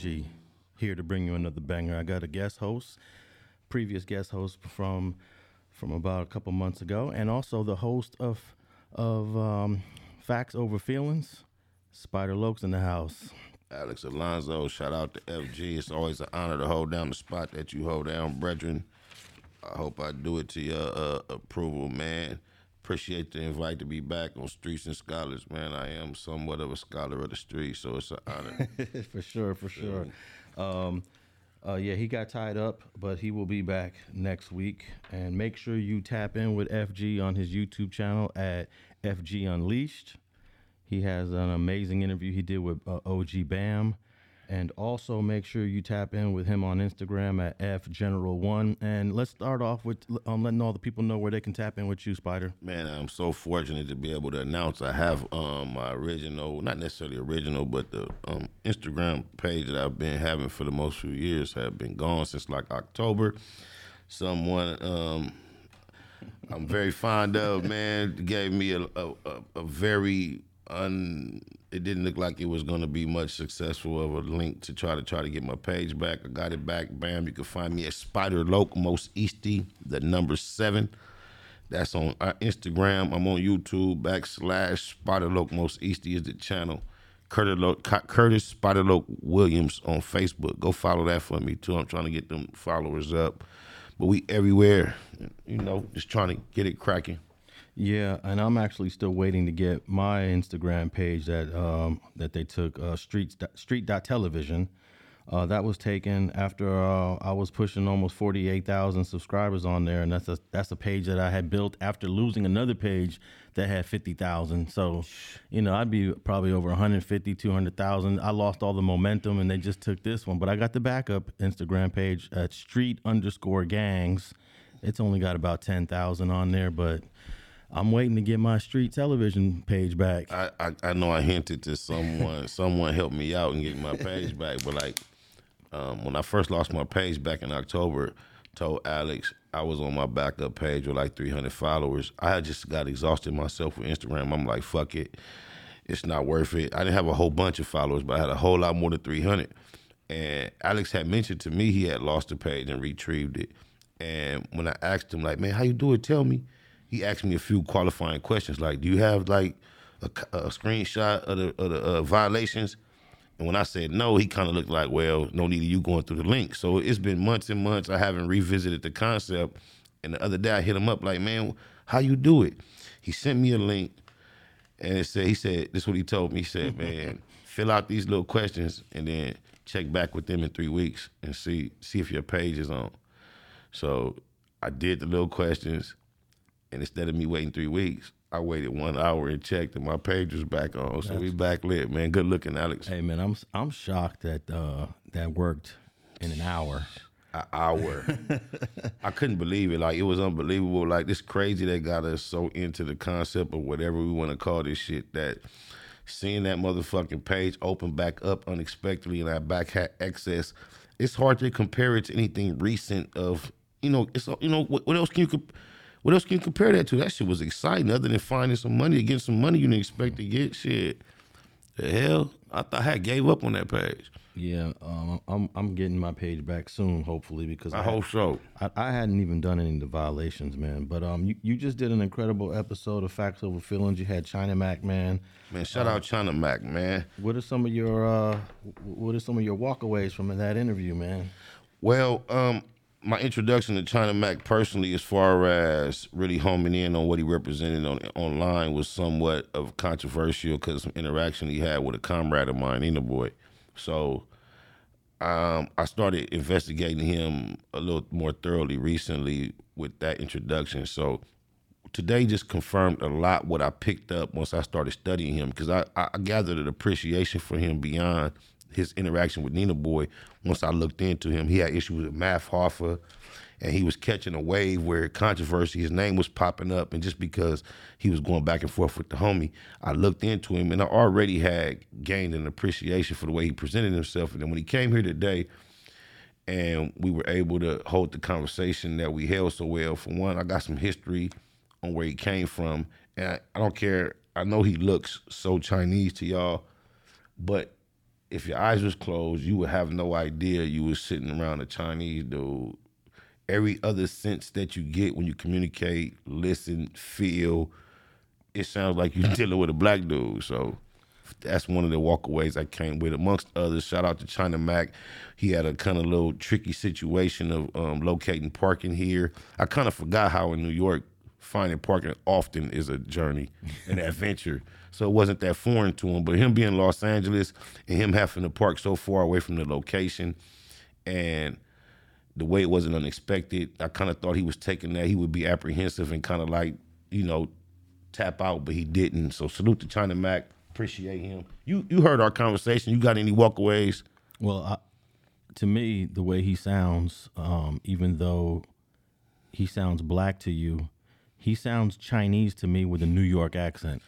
FG, here to bring you another banger. I got a guest host, previous guest host from from about a couple months ago, and also the host of of um, Facts Over Feelings, Spider Loc's in the house. Alex Alonso, shout out to FG. It's always an honor to hold down the spot that you hold down, brethren. I hope I do it to your uh, approval, man. Appreciate the invite to be back on Streets and Scholars, man. I am somewhat of a scholar of the streets, so it's an honor. for sure, for sure. Um, uh, yeah, he got tied up, but he will be back next week. And make sure you tap in with FG on his YouTube channel at FG Unleashed. He has an amazing interview he did with uh, OG Bam. And also make sure you tap in with him on Instagram at F General One. And let's start off with um, letting all the people know where they can tap in with you, Spider. Man, I'm so fortunate to be able to announce I have um, my original, not necessarily original, but the um, Instagram page that I've been having for the most few years have been gone since like October. Someone um, I'm very fond of, man, gave me a, a, a, a very un it didn't look like it was going to be much successful of a link to try to try to get my page back. I got it back. Bam! You can find me at Spider Loc Most Easty, the number seven. That's on uh, Instagram. I'm on YouTube. Backslash Spider Loc Most Easty is the channel. Curtis, Curtis Spider Loc Williams on Facebook. Go follow that for me too. I'm trying to get them followers up. But we everywhere, you know, just trying to get it cracking. Yeah, and I'm actually still waiting to get my Instagram page that um, that they took uh, street street dot television. Uh, that was taken after uh, I was pushing almost 48,000 subscribers on there, and that's a that's a page that I had built after losing another page that had 50,000. So, you know, I'd be probably over 150, 200,000. I lost all the momentum, and they just took this one. But I got the backup Instagram page at street underscore gangs. It's only got about 10,000 on there, but I'm waiting to get my street television page back. I, I, I know I hinted to someone, someone helped me out and get my page back, but like um, when I first lost my page back in October, told Alex I was on my backup page with like 300 followers. I just got exhausted myself with Instagram. I'm like, fuck it, it's not worth it. I didn't have a whole bunch of followers, but I had a whole lot more than 300. And Alex had mentioned to me he had lost the page and retrieved it. And when I asked him, like, man, how you do it? Tell me he asked me a few qualifying questions like, "Do you have like a, a screenshot of the, of the uh, violations?" And when I said no, he kind of looked like, "Well, no need of you going through the link." So it's been months and months. I haven't revisited the concept. And the other day, I hit him up like, "Man, how you do it?" He sent me a link, and it said, "He said this is what he told me. He said, man, fill out these little questions and then check back with them in three weeks and see see if your page is on." So I did the little questions and instead of me waiting three weeks, I waited one hour and checked, and my page was back on. So That's, we back lit, man. Good looking, Alex. Hey, man, I'm I'm shocked that uh, that worked in an hour. An hour. I couldn't believe it. Like it was unbelievable. Like this crazy that got us so into the concept of whatever we want to call this shit that seeing that motherfucking page open back up unexpectedly and I back had excess. It's hard to compare it to anything recent of you know. It's you know what, what else can you what else can you compare that to? That shit was exciting. Other than finding some money, getting some money you didn't expect to get. Shit, the hell, I thought I had gave up on that page. Yeah, um, I'm I'm getting my page back soon, hopefully, because I, I hope so. I, I, hadn't even done any of the violations, man. But um, you, you just did an incredible episode of Facts Over Feelings. You had China Mac, man. Man, shout uh, out China Mac, man. What are some of your uh, what are some of your walkaways from that interview, man? Well, um, my introduction to China Mac personally, as far as really homing in on what he represented on online, was somewhat of controversial because some interaction he had with a comrade of mine, Nina Boy. So um, I started investigating him a little more thoroughly recently with that introduction. So today just confirmed a lot what I picked up once I started studying him because I, I gathered an appreciation for him beyond his interaction with Nina Boy, once I looked into him, he had issues with Math Hoffa, and he was catching a wave where controversy, his name was popping up, and just because he was going back and forth with the homie, I looked into him, and I already had gained an appreciation for the way he presented himself. And then when he came here today, and we were able to hold the conversation that we held so well. For one, I got some history on where he came from, and I, I don't care. I know he looks so Chinese to y'all but if your eyes was closed, you would have no idea you was sitting around a Chinese dude. Every other sense that you get when you communicate, listen, feel, it sounds like you're dealing with a black dude. So that's one of the walkaways I came with. Amongst others, shout out to China Mac. He had a kind of little tricky situation of um, locating parking here. I kind of forgot how in New York finding parking often is a journey, an adventure. So it wasn't that foreign to him. But him being in Los Angeles and him having to park so far away from the location and the way it wasn't unexpected, I kind of thought he was taking that. He would be apprehensive and kind of like, you know, tap out, but he didn't. So salute to China Mac. Appreciate him. You you heard our conversation. You got any walkaways? Well, I, to me, the way he sounds, um, even though he sounds black to you, he sounds Chinese to me with a New York accent.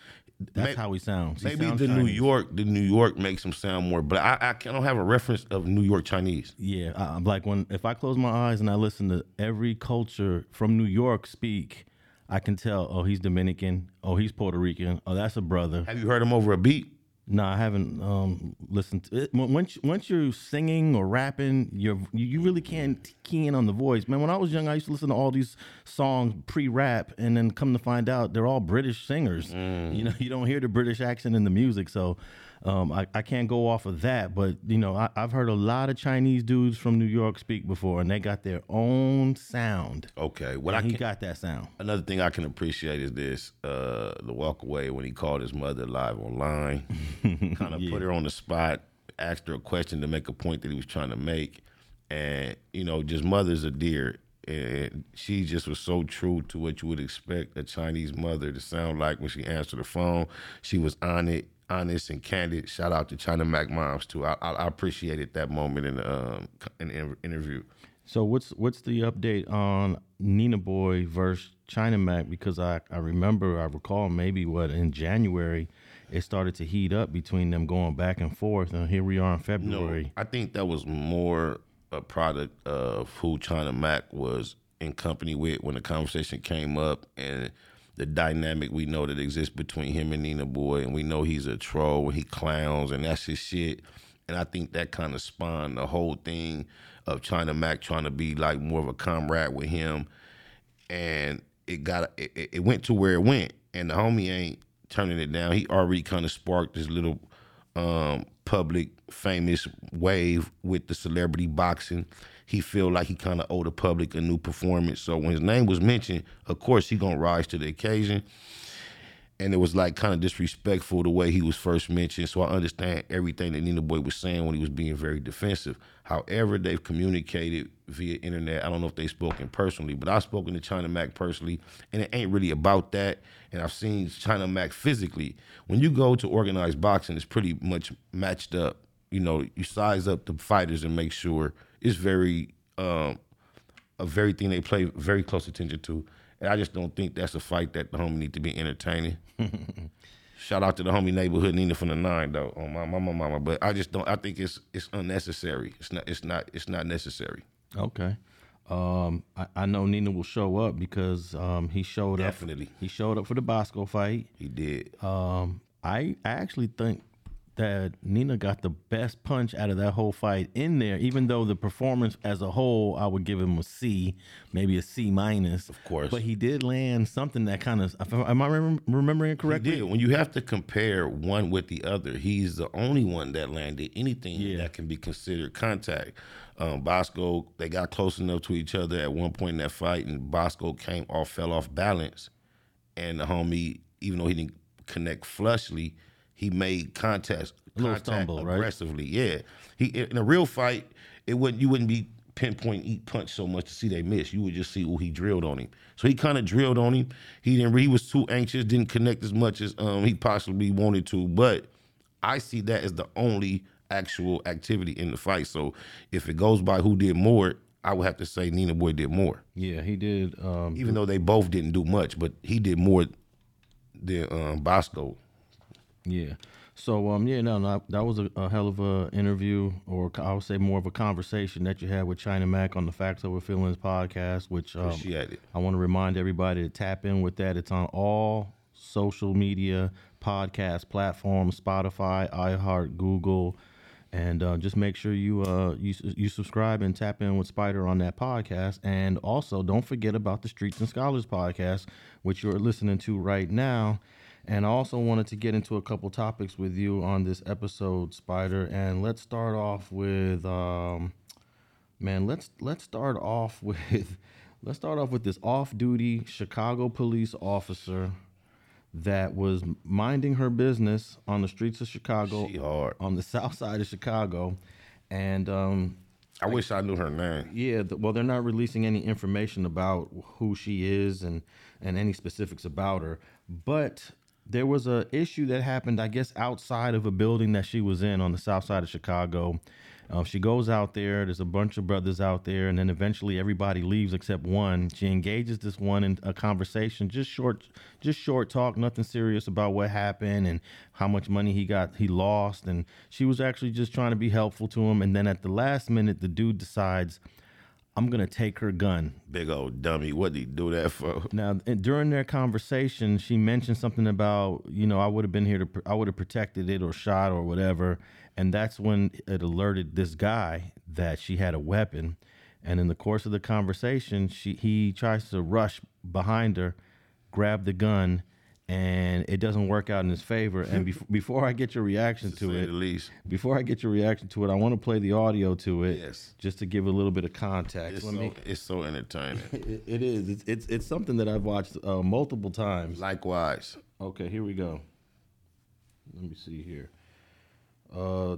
That's May- how he sounds. He Maybe sounds the New York, the New York makes him sound more. But I, I don't have a reference of New York Chinese. Yeah, I, I'm like when if I close my eyes and I listen to every culture from New York speak, I can tell. Oh, he's Dominican. Oh, he's Puerto Rican. Oh, that's a brother. Have you heard him over a beat? No, I haven't um, listened to it. Once once you're singing or rapping, you're you you really can't key in on the voice, man. When I was young, I used to listen to all these songs pre-rap, and then come to find out they're all British singers. You know, you don't hear the British accent in the music, so um, I, I can't go off of that. But you know, I, I've heard a lot of Chinese dudes from New York speak before, and they got their own sound. Okay. What I he can, got that sound. another thing I can appreciate is this: uh, the walk away when he called his mother live online, kind of put her on the spot, asked her a question to make a point that he was trying to make, and you know, just mother's a dear, and she just was so true to what you would expect a Chinese mother to sound like when she answered the phone. She was on it. Honest and candid. Shout out to China Mac moms too. I, I, I appreciated that moment in the um, in the interview. So what's what's the update on Nina Boy versus China Mac? Because I, I remember I recall maybe what in January it started to heat up between them going back and forth, and here we are in No, February. I think that was more a product of who China Mac was in company with when the conversation came up and the dynamic we know that exists between him and Nina Boy, and we know he's a troll he clowns and that's his shit. And I think that kind of spawned the whole thing of China Mac trying to be like more of a comrade with him and it got it- it went to where it went, and the homie ain't turning it down. He already kind of sparked this little um, public famous wave with the celebrity boxing. He feel like he kind of owed the public a new performance. So when his name was mentioned, of course he gonna rise to the occasion. And it was like kind of disrespectful the way he was first mentioned. So I understand everything that Nina Boy was saying when he was being very defensive. However, they've communicated via internet. I don't know if they've spoken personally, but I've spoken to China Mac personally, and it ain't really about that. And I've seen China Mac physically. When you go to organized boxing, it's pretty much matched up. You know, you size up the fighters and make sure it's very um, a very thing they play very close attention to. And I just don't think that's a fight that the homie need to be entertaining. Shout out to the homie neighborhood Nina from the nine though, on my mama mama. But I just don't I think it's it's unnecessary. It's not it's not it's not necessary. Okay. Um, I, I know Nina will show up because um, he showed up. Definitely. He showed up for the Bosco fight. He did. Um, I I actually think that Nina got the best punch out of that whole fight in there. Even though the performance as a whole, I would give him a C, maybe a C minus. Of course. but he did land something that kind of. Am I remem- remembering it He correctly? did. When you have to compare one with the other, he's the only one that landed anything Yeah. that can be considered contact. Um, Bosco, they got close enough to each other at one point in that fight, and Bosco came off, fell off balance, and the homie, even though he didn't connect flushly, he made contact, little contact stumble, right? aggressively. Yeah, he in a real fight, it wouldn't you wouldn't be pinpoint eat punch so much to see they miss. You would just see who he drilled on him. So he kind of drilled on him. He didn't. He was too anxious, didn't connect as much as um, he possibly wanted to. But I see that as the only actual activity in the fight. So if it goes by who did more, I would have to say Nina Boy did more. Yeah, he did. Um, Even though they both didn't do much, but he did more than um, Bosco. Yeah. So um yeah no, no that was a, a hell of a interview or I would say more of a conversation that you had with China Mac on the Facts Over Feelings podcast, which um, Appreciate it. I want to remind everybody to tap in with that. It's on all social media podcast platforms: Spotify, iHeart, Google, and uh, just make sure you uh, you you subscribe and tap in with Spider on that podcast. And also, don't forget about the Streets and Scholars podcast, which you're listening to right now. And I also wanted to get into a couple topics with you on this episode, Spider. And let's start off with, um, man, let's let's start off with let's start off with this off-duty Chicago police officer that was minding her business on the streets of Chicago, She hard. on the south side of Chicago, and um, I wish I knew her name. yeah, th- well, they're not releasing any information about who she is and and any specifics about her. But there was a issue that happened, I guess, outside of a building that she was in on the south side of Chicago. Um, she goes out there. There's a bunch of brothers out there, and then eventually everybody leaves except one. She engages this one in a conversation, just short, just short talk, nothing serious about what happened and how much money he got, he lost, and she was actually just trying to be helpful to him. And then at the last minute, the dude decides, "I'm gonna take her gun." Big old dummy. What did he do that for? Now, during their conversation, she mentioned something about, you know, I would have been here to, I would have protected it or shot or whatever. And that's when it alerted this guy that she had a weapon. And in the course of the conversation, she he tries to rush behind her, grab the gun, and it doesn't work out in his favor. And bef- before I get your reaction to say it, least. before I get your reaction to it, I want to play the audio to it, Yes. just to give a little bit of context. It's Let so, me. it's so entertaining. It, it is. It's, it's it's something that I've watched uh, multiple times. Likewise. Okay, here we go. Let me see here. Uh,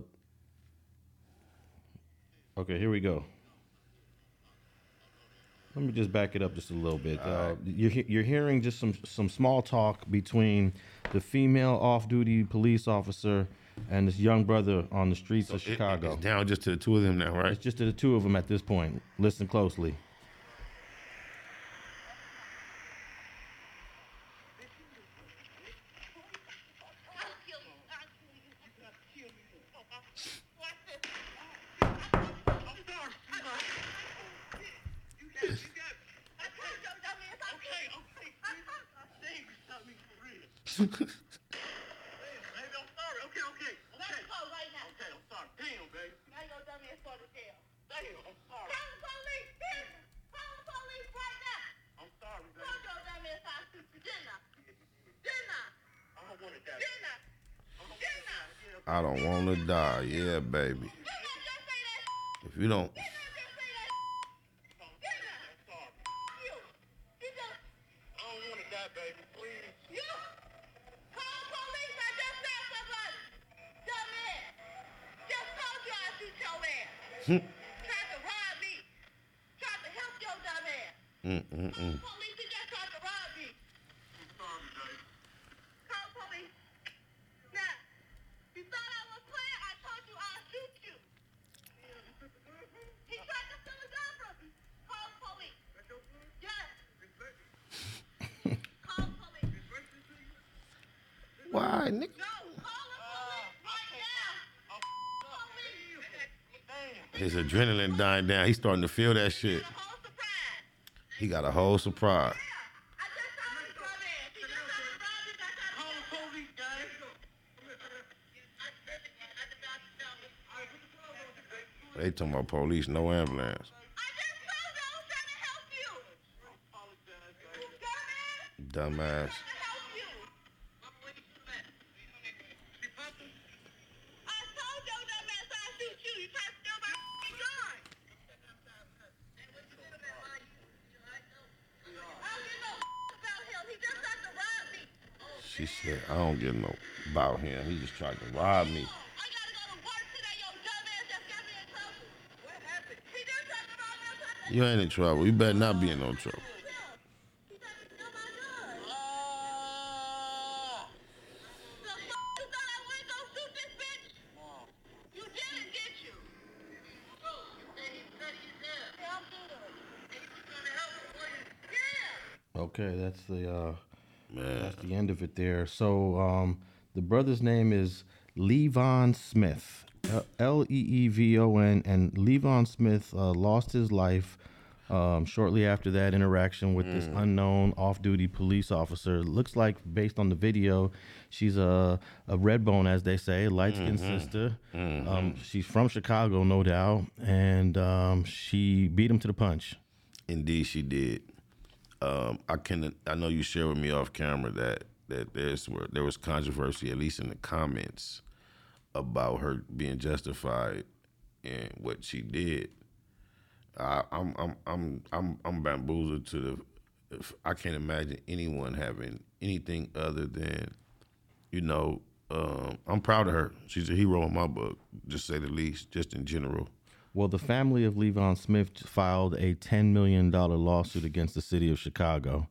okay, here we go. Let me just back it up just a little bit. Uh, you're you're hearing just some some small talk between the female off-duty police officer and this young brother on the streets of It- Chicago. it's down just to the two of them now, right? It's just to the two of them at this point. Listen closely. I don't want to die. Yeah, baby. If you don't, Tried to rob me. Tried to help your dumb ass. mm-mm-mm. Call police, you just tried to rob me. Call police. Now, you thought I was playing? I told you I'll shoot you. He tried to steal a gun from me. Call police. Yes. Call police. Why, nigga? No, call the police right now. Police. His adrenaline dying down. He's starting to feel that shit. The whole surprise. He got a whole surprise. They talking about police, no ambulance. He She said, I don't get no about him. He just tried to rob me. I gotta go to work today. Your dumbass just got me in trouble. What happened? He just tried to rob me. I tried to You ain't in trouble. You better not be in no trouble. He tried to steal my gun. The f- you thought I wouldn't go shoot this bitch? You didn't, did you? Yeah, I'm good. Yeah. Okay, that's the uh, Man. that's the end of it there. So um, the brother's name is Leevon Smith, L E E V O N, and Leevon Smith uh, lost his life Um, shortly after that interaction with this unknown off-duty police officer, looks like based on the video, she's a a red bone, as they say, light-skinned sister. Um, she's from Chicago, no doubt, and um, she beat him to the punch. Indeed, she did. Um, I can. I know you shared with me off camera that that there's there was controversy, at least in the comments, about her being justified in what she did. I, I'm I'm I'm I'm I'm bamboozled to the. I can't imagine anyone having anything other than, you know, um, I'm proud of her. She's a hero in my book, just say the least, just in general. Well, the family of Leevon Smith filed a $10 million lawsuit against the city of Chicago.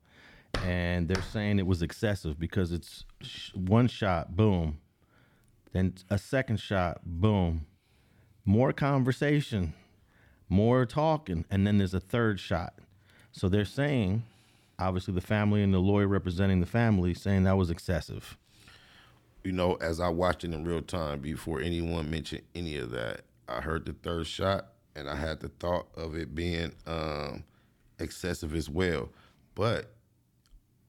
And they're saying it was excessive because it's sh- one shot, boom. Then a second shot, boom. More conversation, more talking. And then there's a third shot. So they're saying, obviously, the family and the lawyer representing the family saying that was excessive. you know, as I watched it in real time before anyone mentioned any of that, I heard the third shot and I had the thought of it being um, excessive as well. But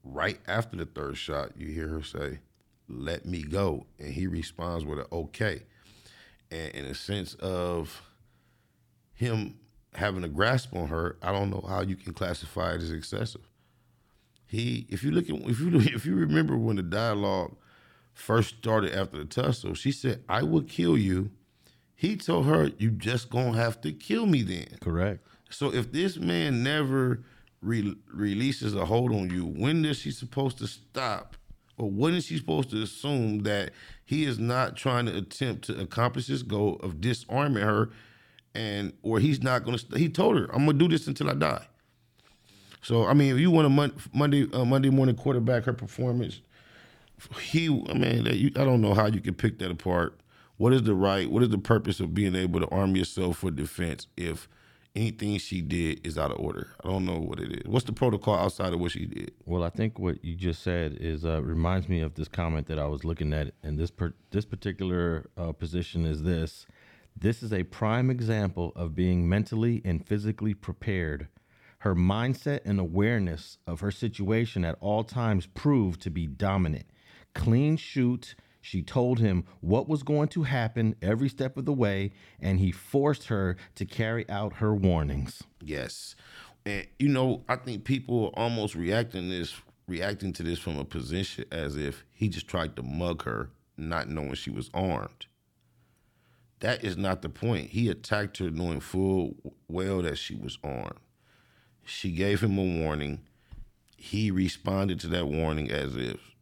right after the third shot, you hear her say, "Let me go," and he responds with an "Okay," and in a sense of him having a grasp on her, I don't know how you can classify it as excessive. He, if you look at, if you if you remember when the dialogue first started after the tussle, she said, "I will kill you." He told her, "You just gonna have to kill me then." Correct. So if this man never re- releases a hold on you, when is she supposed to stop? Or when is she supposed to assume that he is not trying to attempt to accomplish his goal of disarming her, and or he's not to? St- he told her, "I'm gonna do this until I die." So I mean, if you want a mon- Monday uh, Monday morning quarterback her performance, he I mean, that you, I don't know how you can pick that apart. What is the right? What is the purpose of being able to arm yourself for defense if anything she did is out of order? I don't know what it is. What's the protocol outside of what she did? Well, I think what you just said is uh, reminds me of this comment that I was looking at, and this per- this particular uh, position is this: this is a prime example of being mentally and physically prepared. Her mindset and awareness of her situation at all times proved to be dominant. Clean shoot. She told him what was going to happen every step of the way, and he forced her to carry out her warnings. Yes, and you know, I think people are almost reacting this reacting to this from a position as if he just tried to mug her, not knowing she was armed. That is not the point. He attacked her knowing full well that she was armed. She gave him a warning. He responded to that warning as if,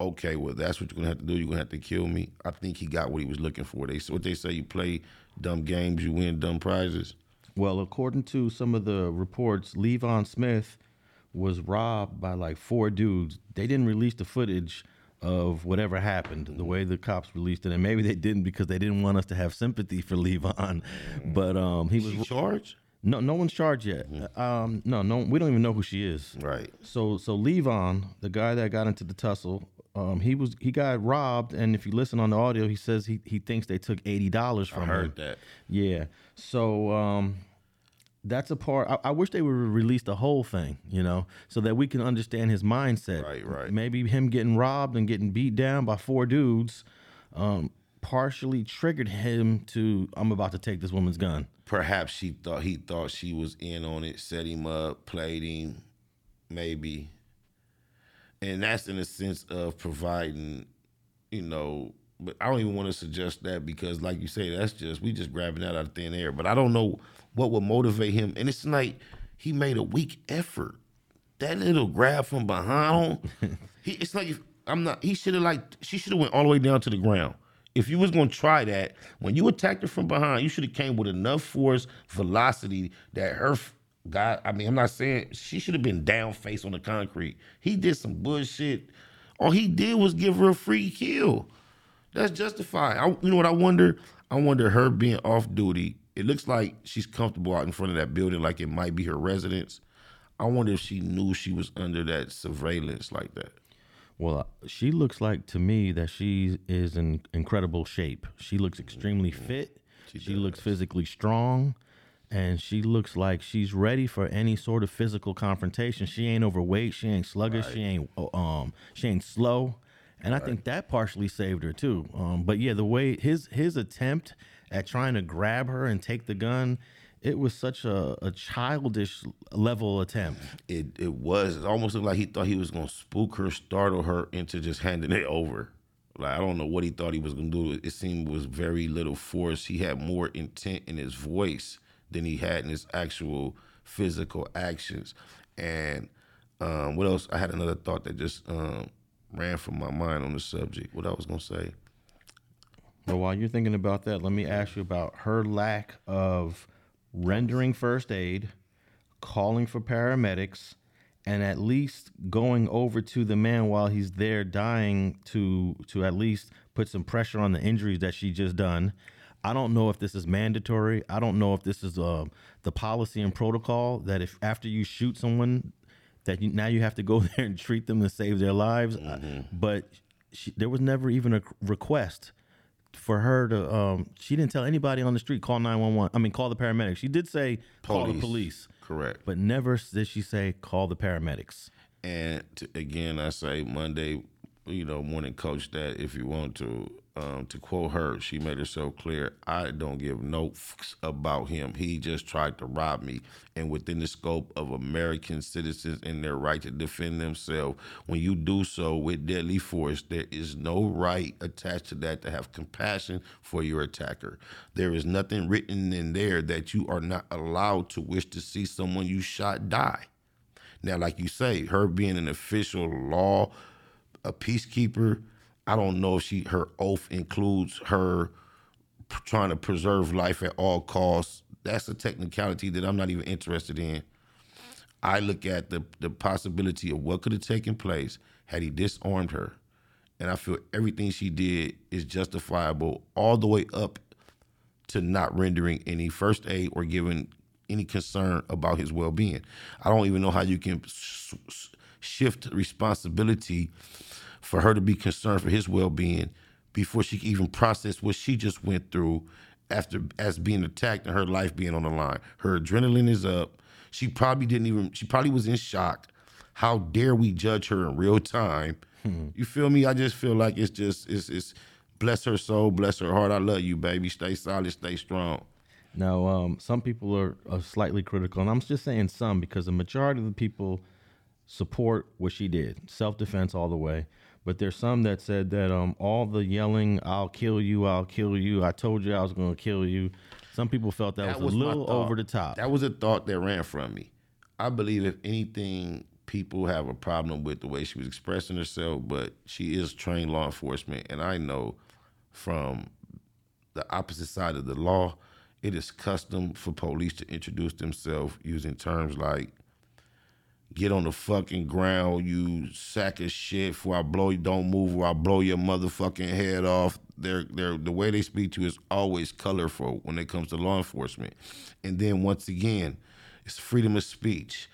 okay, well, that's what you're gonna have to do. You're gonna have to kill me. I think he got what he was looking for. They what they say, you play dumb games, you win dumb prizes. Well, according to some of the reports, Leevon Smith was robbed by like four dudes. They didn't release the footage of whatever happened the way the cops released it, and maybe they didn't because they didn't want us to have sympathy for Leevon. But um, he was She charged? no no one's charged yet. Um, no, no, we don't even know who she is. Right. So so Leevon, the guy that got into the tussle, um, he was he got robbed, and if you listen on the audio, he says he he thinks they took eighty dollars from him. I him. heard that. Yeah. So um that's a part I, I wish they would release the whole thing, you know, so that we can understand his mindset. Right, right. Maybe him getting robbed and getting beat down by four dudes um partially triggered him to I'm about to take this woman's gun. Perhaps she thought he thought she was in on it, set him up, played him, maybe. And that's in a sense of providing, you know, but I don't even want to suggest that because like you say, that's just we just grabbing that out of thin air. But I don't know what would motivate him. And it's like he made a weak effort. That little grab from behind, he it's like if, I'm not. He should have like she should have went all the way down to the ground. If you was gonna try that, when you attacked her from behind, you should have came with enough force, velocity that her God. I mean, I'm not saying she should have been down face on the concrete. He did some bullshit. All he did was give her a free kill. That's justified. I, you know what I wonder? I wonder her being off duty. It looks like she's comfortable out in front of that building, like it might be her residence. I wonder if she knew she was under that surveillance like that. Well, uh, she looks like to me that she is in incredible shape. She looks extremely mm-hmm. fit. She, looks physically strong, and she looks like she's ready for any sort of physical confrontation. She ain't overweight, she ain't sluggish, she ain't uh, um she ain't slow. And I think that partially saved her too. Um, but yeah, the way his his attempt at trying to grab her and take the gun, it was such a, a childish level attempt. It it was it almost looked like he thought he was gonna spook her, startle her into just handing it over. Like I don't know what he thought he was gonna do. It seemed was very little force. He had more intent in his voice than he had in his actual physical actions. And um, what else? I had another thought that just um, ran from my mind on the subject. What I was gonna say. But while you're thinking about that, let me ask you about her lack of rendering first aid, calling for paramedics, and at least going over to the man while he's there dying to to at least put some pressure on the injuries that she just done. I don't know if this is mandatory. I don't know if this is uh, the policy and protocol that if after you shoot someone that you, now you have to go there and treat them and save their lives. Uh, but she, there was never even a request for her to. Um, she didn't tell anybody on the street call nine one one. I mean, call the paramedics. She did say call the Police. police, Correct. but never did she say call the paramedics. And again, I say Monday, you know, morning coach that if you want to, um, to quote her, she made herself clear. I don't give no fucks about him. He just tried to rob me. And within the scope of American citizens and their right to defend themselves, when you do so with deadly force, there is no right attached to that to have compassion for your attacker. There is nothing written in there that you are not allowed to wish to see someone you shot die. Now, like you say, her being an official law, a peacekeeper, I don't know if she her oath includes her trying to preserve life at all costs. That's a technicality that I'm not even interested in. I look at the the possibility of what could have taken place had he disarmed her, and I feel everything she did is justifiable all the way up to not rendering any first aid or giving any concern about his well-being. I don't even know how you can shift responsibility for her to be concerned for his well-being before she even process what she just went through after as being attacked and her life being on the line. Her adrenaline is up. She probably didn't even she probably was in shock. How dare we judge her in real time? You feel me? I just feel like it's just it's it's bless her soul, bless her heart. I love you, baby. Stay solid, stay strong. Now, um, some people are, are slightly critical, and I'm just saying some because the majority of the people support what she did, self defense all the way. But there's some that said that um, all the yelling, "I'll kill you, I'll kill you," I told you I was going to kill you. Some people felt that, was, a little over the top. That was a thought that ran from me. I believe if anything, people have a problem with the way she was expressing herself, but she is trained law enforcement, and I know from the opposite side of the law, it is custom for police to introduce themselves using terms like get on the fucking ground, you sack of shit, before I blow you, don't move or I blow your motherfucking head off. They're, they're, the way they speak to you is always colorful when it comes to law enforcement. And then once again, it's freedom of speech.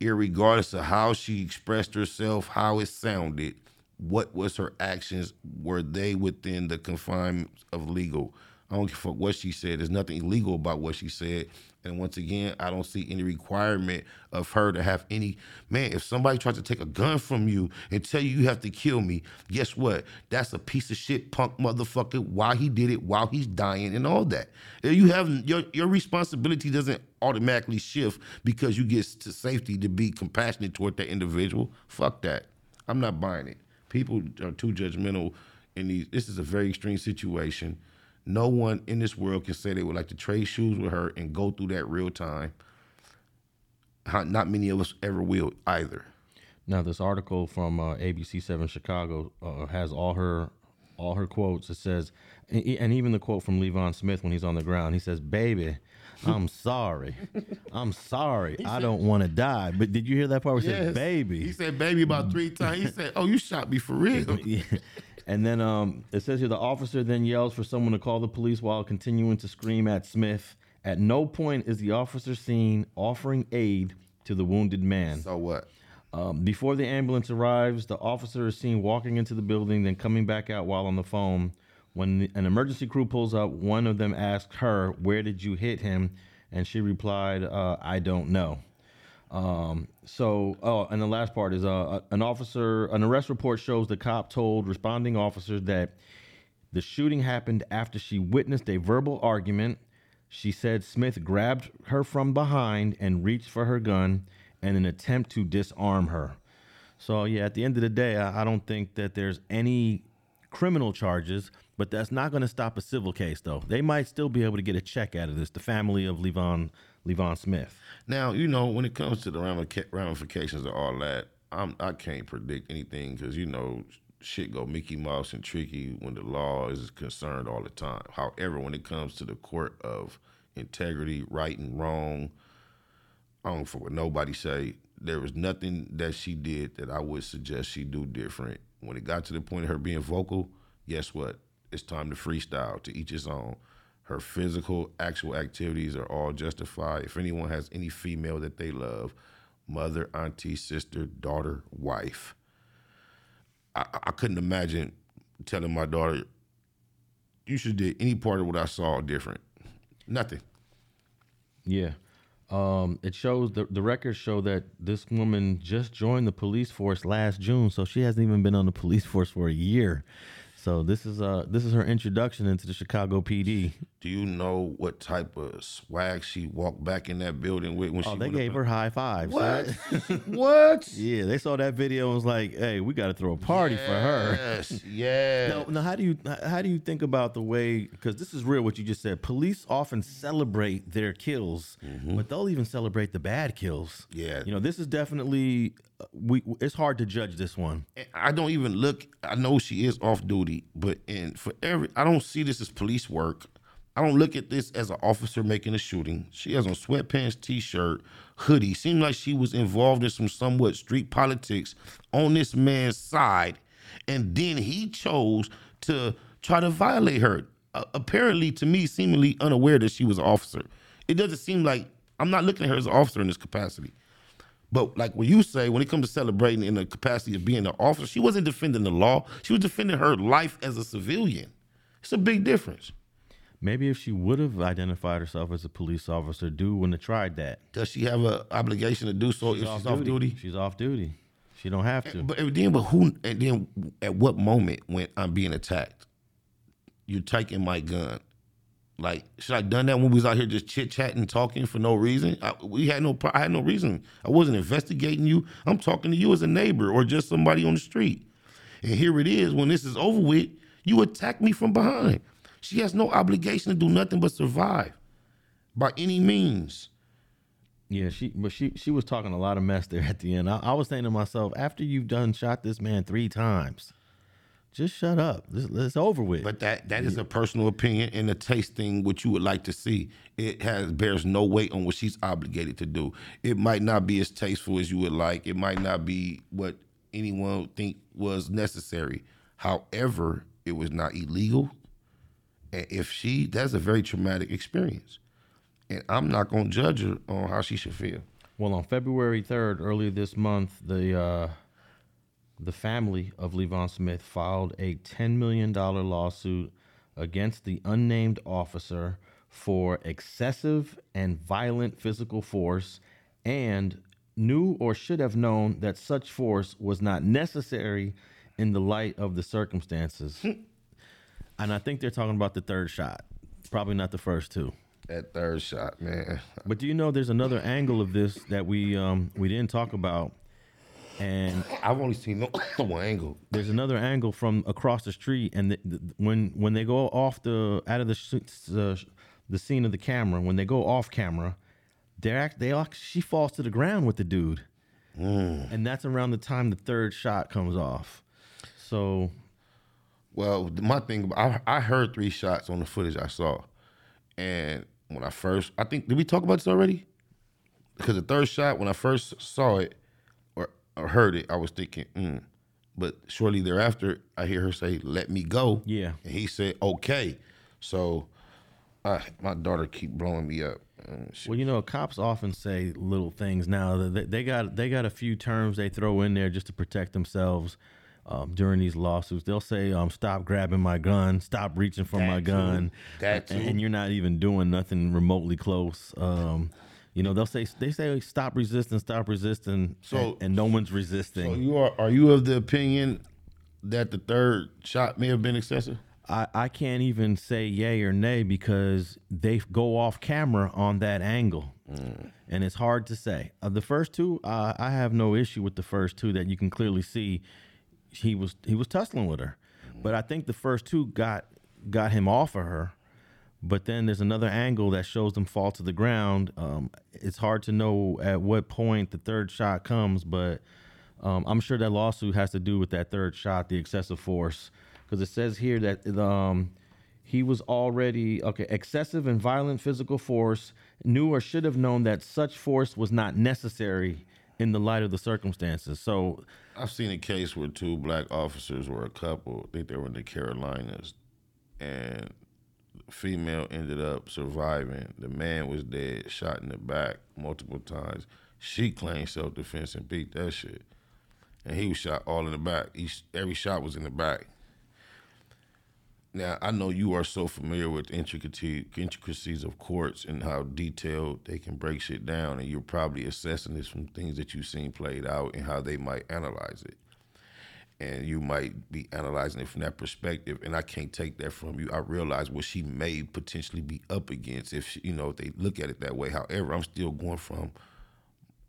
Irregardless of how she expressed herself, how it sounded, what was her actions, were they within the confines of legal? I don't give a fuck what she said. There's nothing illegal about what she said. And once again, I don't see any requirement of her to have any man. If somebody tries to take a gun from you and tell you you have to kill me, guess what? That's a piece of shit punk motherfucker. Why he did it, while he's dying, and all that. You have your your responsibility doesn't automatically shift because you get to safety to be compassionate toward that individual. Fuck that. I'm not buying it. People are too judgmental in these. This is a very extreme situation. No one in this world can say they would like to trade shoes with her and go through that real time. Not many of us ever will either. Now, this article from uh, ABC Seven Chicago uh, has all her all her quotes. It says, and and even the quote from Leevon Smith when he's on the ground. He says, "Baby, I'm sorry, I'm sorry, I don't want to die." But did you hear that part? Where he said, "Baby." He said baby about three times. He said, "Oh, you shot me for real." And then um, it says here the officer then yells for someone to call the police while continuing to scream at Smith. At no point is the officer seen offering aid to the wounded man. So what? Um, before the ambulance arrives, the officer is seen walking into the building, then coming back out while on the phone. When the- an emergency crew pulls up, one of them asks her, Where did you hit him? and she replied, uh, "I don't know." Um, so, oh, and the last part is uh, an officer, an arrest report shows the cop told responding officers that the shooting happened after she witnessed a verbal argument. She said Smith grabbed her from behind and reached for her gun in an attempt to disarm her. So, yeah, at the end of the day, I, I don't think that there's any criminal charges, but that's not going to stop a civil case, though. They might still be able to get a check out of this, the family of Leevon, Leevon Smith. Now, you know, when it comes to the ramifications of all that, I'm I can't predict anything because you know shit go Mickey Mouse and tricky when the law is concerned all the time. However, when it comes to the court of integrity, right and wrong, I don't for what nobody say. There was nothing that she did that I would suggest she do different. When it got to the point of her being vocal, guess what? It's time to freestyle to each his own. Her physical, actual activities are all justified. If anyone has any female that they love, mother, auntie, sister, daughter, wife, I, I couldn't imagine telling my daughter, you should do any part of what I saw different. Nothing. Yeah. Um, it shows the the records show that this woman just joined the police force last June, so she hasn't even been on the police force for a year. So this is uh this is her introduction into the Chicago PD. Do you know what type of swag she walked back in that building with when Oh, she they up gave her high fives. What? what? yeah, they saw that video and was like, "Hey, we got to throw a party for her." Yes, yeah. Now, now, how do you how do you think about the way? Because this is real. What you just said. Police often celebrate their kills, but they'll even celebrate the bad kills. Yeah. You know, this is definitely uh, we. It's hard to judge this one. I don't even look. I know she is off duty, but in for every, I don't see this as police work. I don't look at this as an officer making a shooting. She has on sweatpants, t-shirt, hoodie. Seemed like she was involved in some somewhat street politics on this man's side, and then he chose to try to violate her. Uh, apparently, to me, seemingly unaware that she was an officer. It doesn't seem like I'm not looking at her as an officer in this capacity. But like what you say, when it comes to celebrating in the capacity of being an officer, she wasn't defending the law. She was defending her life as a civilian. It's a big difference. Maybe if she would have identified herself as a police officer, do wouldn't have tried that. Does she have an obligation to do so if she's off duty? She's off duty. She don't have to. But then, but who? And then, at what moment when I'm being attacked, you're taking my gun? Like, should I done that when we was out here just chit chatting, talking for no reason? I, we had no, I had no reason. I wasn't investigating you. I'm talking to you as a neighbor or just somebody on the street. And here it is. When this is over with, you attack me from behind. She has no obligation to do nothing but survive by any means. Yeah, she but she she was talking a lot of mess there at the end. I, I was saying to myself, after you've done shot this man three times, just shut up. This, it's over with. But that that is a personal opinion and a taste thing. what you would like to see. It has bears no weight on what she's obligated to do. It might not be as tasteful as you would like. It might not be what anyone would think was necessary. However, it was not illegal. And if she, that's a very traumatic experience. And I'm not gonna judge her on how she should feel. Well, on February 3rd, earlier this month, the uh, the family of Leevon Smith filed a $10 million lawsuit against the unnamed officer for excessive and violent physical force and knew or should have known that such force was not necessary in the light of the circumstances. and I think they're talking about the third shot, probably not the first two. That third shot, man. But do you know there's another angle of this that we um we didn't talk about, and I've only seen no one angle. there's another angle from across the street, and the, the, when when they go off the out of the uh, sh- the, the scene of the camera, when they go off camera, they're act, they act, she falls to the ground with the dude, mm. and that's around the time the third shot comes off. So Well, my thing, I, I heard three shots on the footage I saw, and when I first, I think, did we talk about this already? Because the third shot, when I first saw it heard it, I was thinking, mm. but shortly thereafter, I hear her say, "Let me go." Yeah. and he said, "Okay." So, uh, my daughter keep blowing me up. Um, Well, you know, cops often say little things now. They, they got they got a few terms they throw in there just to protect themselves. um, during these lawsuits. They'll say, um, "Stop grabbing my gun, stop reaching for That my too. gun," That and, and you're not even doing nothing remotely close. Um, you know, they'll say they say, "Stop resisting, stop resisting," So- and, and no one's resisting. So you are are you of the opinion that the third shot may have been excessive? I, I can't even say yay or nay because they go off camera on that angle, and it's hard to say. Uh, the first two, uh, I have no issue with the first two that you can clearly see he was he was tussling with her, but I think the first two got got him off of her. But then there's another angle that shows them fall to the ground. Um, it's hard to know at what point the third shot comes, but um, I'm sure that lawsuit has to do with that third shot, the excessive force, because it says here that um, he was already okay. Excessive and violent physical force knew or should have known that such force was not necessary in the light of the circumstances. So I've seen a case where two black officers were a couple. I think they were in the Carolinas, and female ended up surviving. The man was dead, shot in the back multiple times. She claimed self defense and beat that shit, and he was shot all in the back. Each, every shot was in the back. Now I know you are so familiar with the intricacies of courts and how detailed they can break shit down, and you're probably assessing this from things that you've seen played out and how they might analyze it. And you might be analyzing it from that perspective, and I can't take that from you. I realize what she may potentially be up against if she, you know if they look at it that way. However, I'm still going from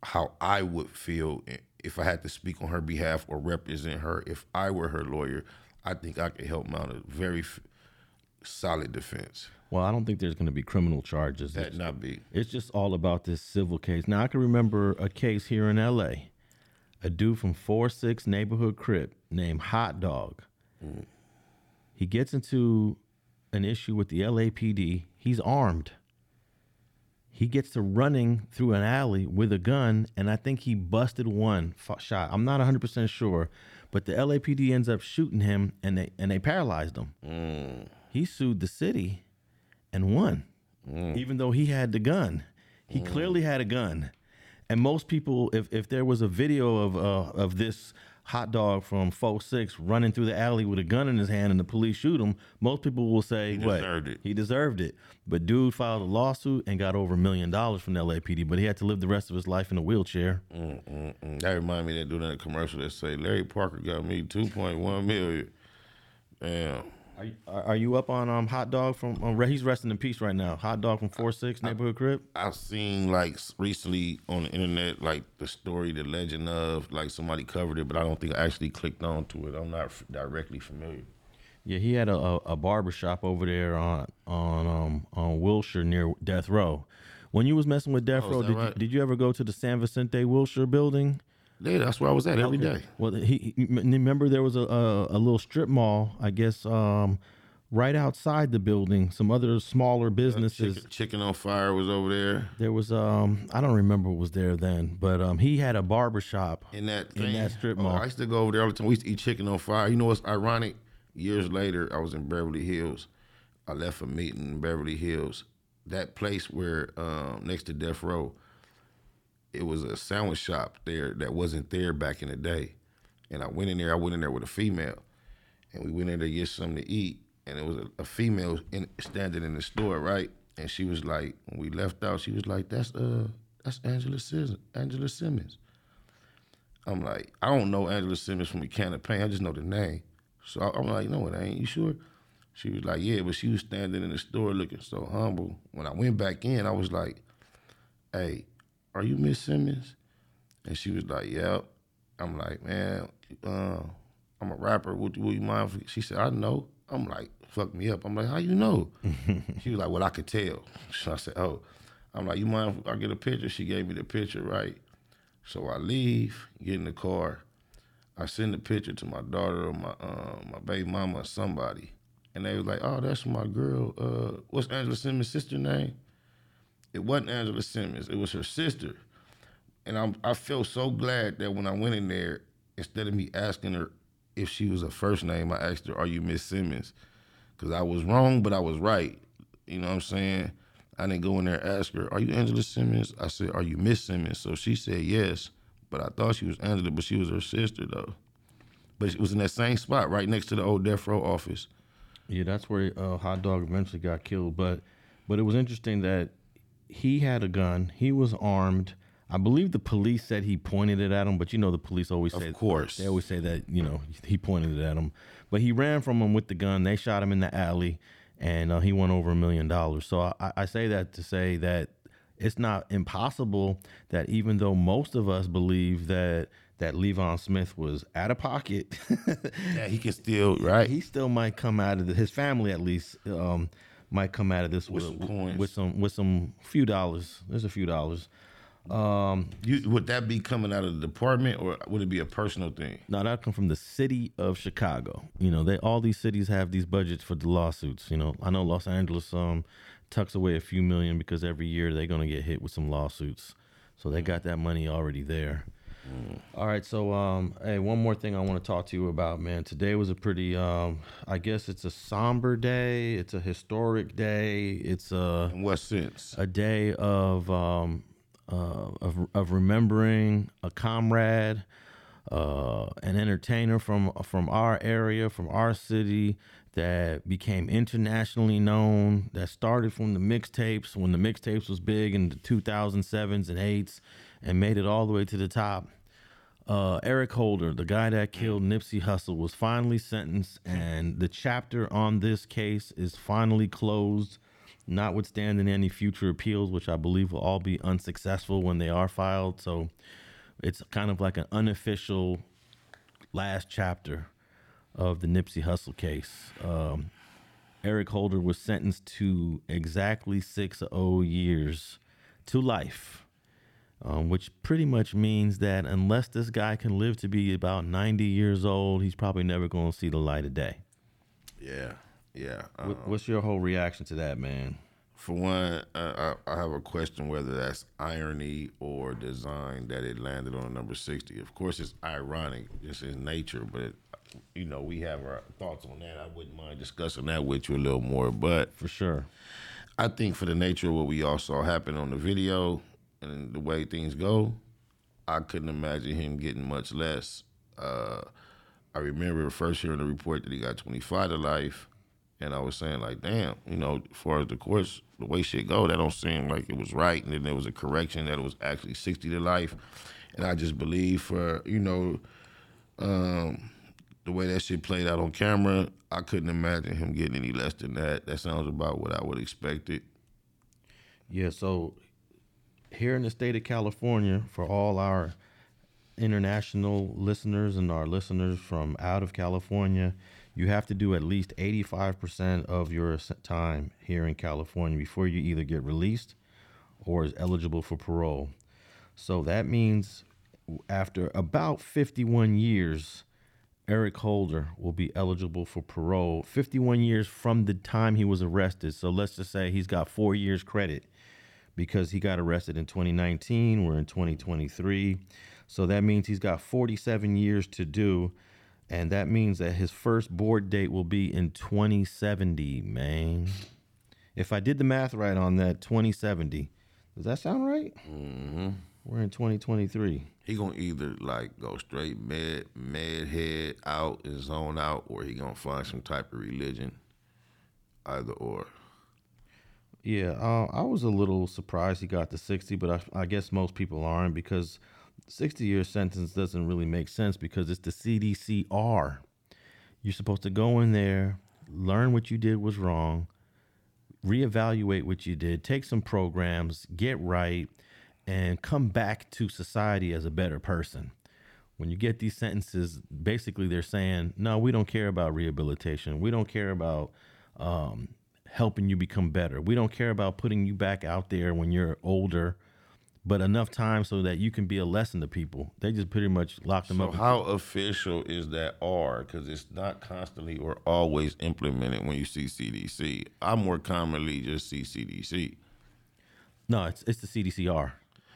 how I would feel if I had to speak on her behalf or represent her. If I were her lawyer, I think I could help mount a very f- solid defense. well, I don't think there's going to be criminal charges. That not be. It's just all about this civil case. Now I can remember a case here in L.A. A dude from four six neighborhood crip named Hot Dog. He gets into an issue with the LAPD. He's armed. He gets to running through an alley with a gun, and I think he busted one f- shot. I'm not 100 percent sure, but the LAPD ends up shooting him, and they and they paralyzed him. He sued the city and won, mm. even though he had the gun. He mm. clearly had a gun, and most people, if if there was a video of uh, of this hot dog from Fo Six running through the alley with a gun in his hand, and the police shoot him, most people will say what deserved it. he deserved it. But dude filed a lawsuit and got over a million dollars from the LAPD, but he had to live the rest of his life in a wheelchair. Mm, That remind me of that dude in a commercial that say Larry Parker got me two point one million. Damn. Are you, are you up on um hot dog from? Um, he's resting in peace right now. Hot dog from Four Six neighborhood crip. I've seen like recently on the internet like the story, the legend of like somebody covered it, but I don't think I actually clicked on to it. I'm not f- directly familiar. Yeah, he had a, a, a barber shop over there on on um on Wilshire near Death Row. When you was messing with Death Oh, is Row, that did, you, right? did you ever go to the San Vicente Wilshire building? Yeah, that's where I was at every day. Well, he, he remember there was a, a a little strip mall, I guess, um, right outside the building. Some other smaller businesses. Chicken, Chicken on Fire was over there. There was um I don't remember what was there then, but um he had a barber shop. in that In that strip Oh, mall. I used to go over there all the time. We used to eat chicken on fire. You know what's ironic? Years later, I was in Beverly Hills. I left a meeting in Beverly Hills. That place where um, next to Death Row, it was a sandwich shop there that wasn't there back in the day. And I went in there. I went in there with a female, and we went in there to get something to eat. And it was a, a female in, standing in the store, right? And she was like, when we left out, she was like, "That's uh, that's Angela Simmons." Angela Simmons. I'm like, I don't know Angela Simmons from a can of paint. I just know the name. So I'm like, no, it ain't. You sure? She was like, yeah, but she was standing in the store looking so humble. When I went back in, I was like, hey, are you Miss Simmons? And she was like, yep. I'm like, man, uh, I'm a rapper. Would, would you mind? If, she said, I know. I'm like, fuck me up. I'm like, how you know? she was like, well, I could tell. So I said, oh. I'm like, you mind if I get a picture? She gave me the picture, right? So I leave, get in the car. I send the picture to my daughter or my uh, my baby mama or somebody, and they was like, "Oh, that's my girl. Uh, what's Angela Simmons' sister name?" It wasn't Angela Simmons. It was her sister, and I'm I felt so glad that when I went in there, instead of me asking her if she was a first name, I asked her, "Are you Miss Simmons?" Because I was wrong, but I was right. You know what I'm saying? I didn't go in there and ask her, "Are you Angela Simmons?" I said, "Are you Miss Simmons?" So she said yes, but I thought she was Angela, but she was her sister though. but it was in that same spot right next to the old death row office. Yeah, that's where uh, Hot Dog eventually got killed. But but it was interesting that he had a gun. He was armed. I believe the police said he pointed it at him, but you know the police always say of course. they always say that you know he pointed it at him. But he ran from him with the gun. They shot him in the alley, and uh, he won over a million dollars. So I, I say that to say that it's not impossible that even though most of us believe that that Leevon Smith was out of pocket, Yeah, he can still right. he still might come out of the, his family at least um, might come out of this with, some coins. with some with some few dollars. There's a few dollars. Um, You, would that be coming out of the department or would it be a personal thing? No, that come from the city of Chicago. You know, they all these cities have these budgets for the lawsuits. You know, I know Los Angeles um tucks away a few million because every year they're gonna get hit with some lawsuits. So they got that money already there. All right, so um, hey, one more thing I want to talk to you about, man. Today was a pretty, um, I guess it's a somber day. It's a historic day. It's a In what sense? a day of um, uh, of of remembering a comrade, uh, an entertainer from from our area, from our city that became internationally known. That started from the mixtapes when the mixtapes was big in the 2007s and 8s, and made it all the way to the top. Uh, Eric Holder, the guy that killed Nipsey Hussle, was finally sentenced, and the chapter on this case is finally closed, notwithstanding any future appeals, which I believe will all be unsuccessful when they are filed. So it's kind of like an unofficial last chapter of the Nipsey Hussle case. Um, Eric Holder was sentenced to exactly six oh years to life um, which pretty much means that unless this guy can live to be about 90 years old, he's probably never going to see the light of day. Yeah, yeah. What, what's your whole reaction to that, man? for one, uh, I, I have a question whether that's irony or design that it landed on number sixty. Of course, it's ironic, just in nature, but it, you know we have our thoughts on that. I wouldn't mind discussing that with you a little more, but For sure. I think for the nature of what we all saw happen on the video and the way things go, I couldn't imagine him getting much less. Uh, I remember first hearing the report that he got 25 to life, and I was saying like, damn, you know, as far as the course, the way shit go, that don't seem like it was right. And then there was a correction that it was actually 60 to life, and I just believe for you know, um, the way that shit played out on camera, I couldn't imagine him getting any less than that. That sounds about what I would expect it. Yeah, so here in the state of California, for all our international listeners and our listeners from out of California, you have to do at least 85% of your time here in California before you either get released or is eligible for parole. So that means after about 51 years, Eric Holder will be eligible for parole 51 years from the time he was arrested. So let's just say he's got four years credit because he got arrested in 2019. We're in 2023. So that means he's got 47 years to do. And that means that his first board date will be in 2070, man. If I did the math right on that, 2070. Does that sound right? Mm-hmm. We're in 2023. He gonna either like go straight med med head out and zone out, or he gonna find some type of religion. Either or. Yeah, uh, I was a little surprised he got to 60, but I, I guess most people aren't because 60 year sentence doesn't really make sense because it's the CDCR. You're supposed to go in there, learn what you did was wrong, reevaluate what you did, take some programs, get right, and come back to society as a better person. When you get these sentences, basically they're saying, no, we don't care about rehabilitation. We don't care about um, helping you become better. We don't care about putting you back out there when you're older, but enough time so that you can be a lesson to people. They just pretty much lock them So up. how official is that R? Because it's not constantly or always implemented when you see CDC. I more commonly just see CDC. No, it's it's the CDCR.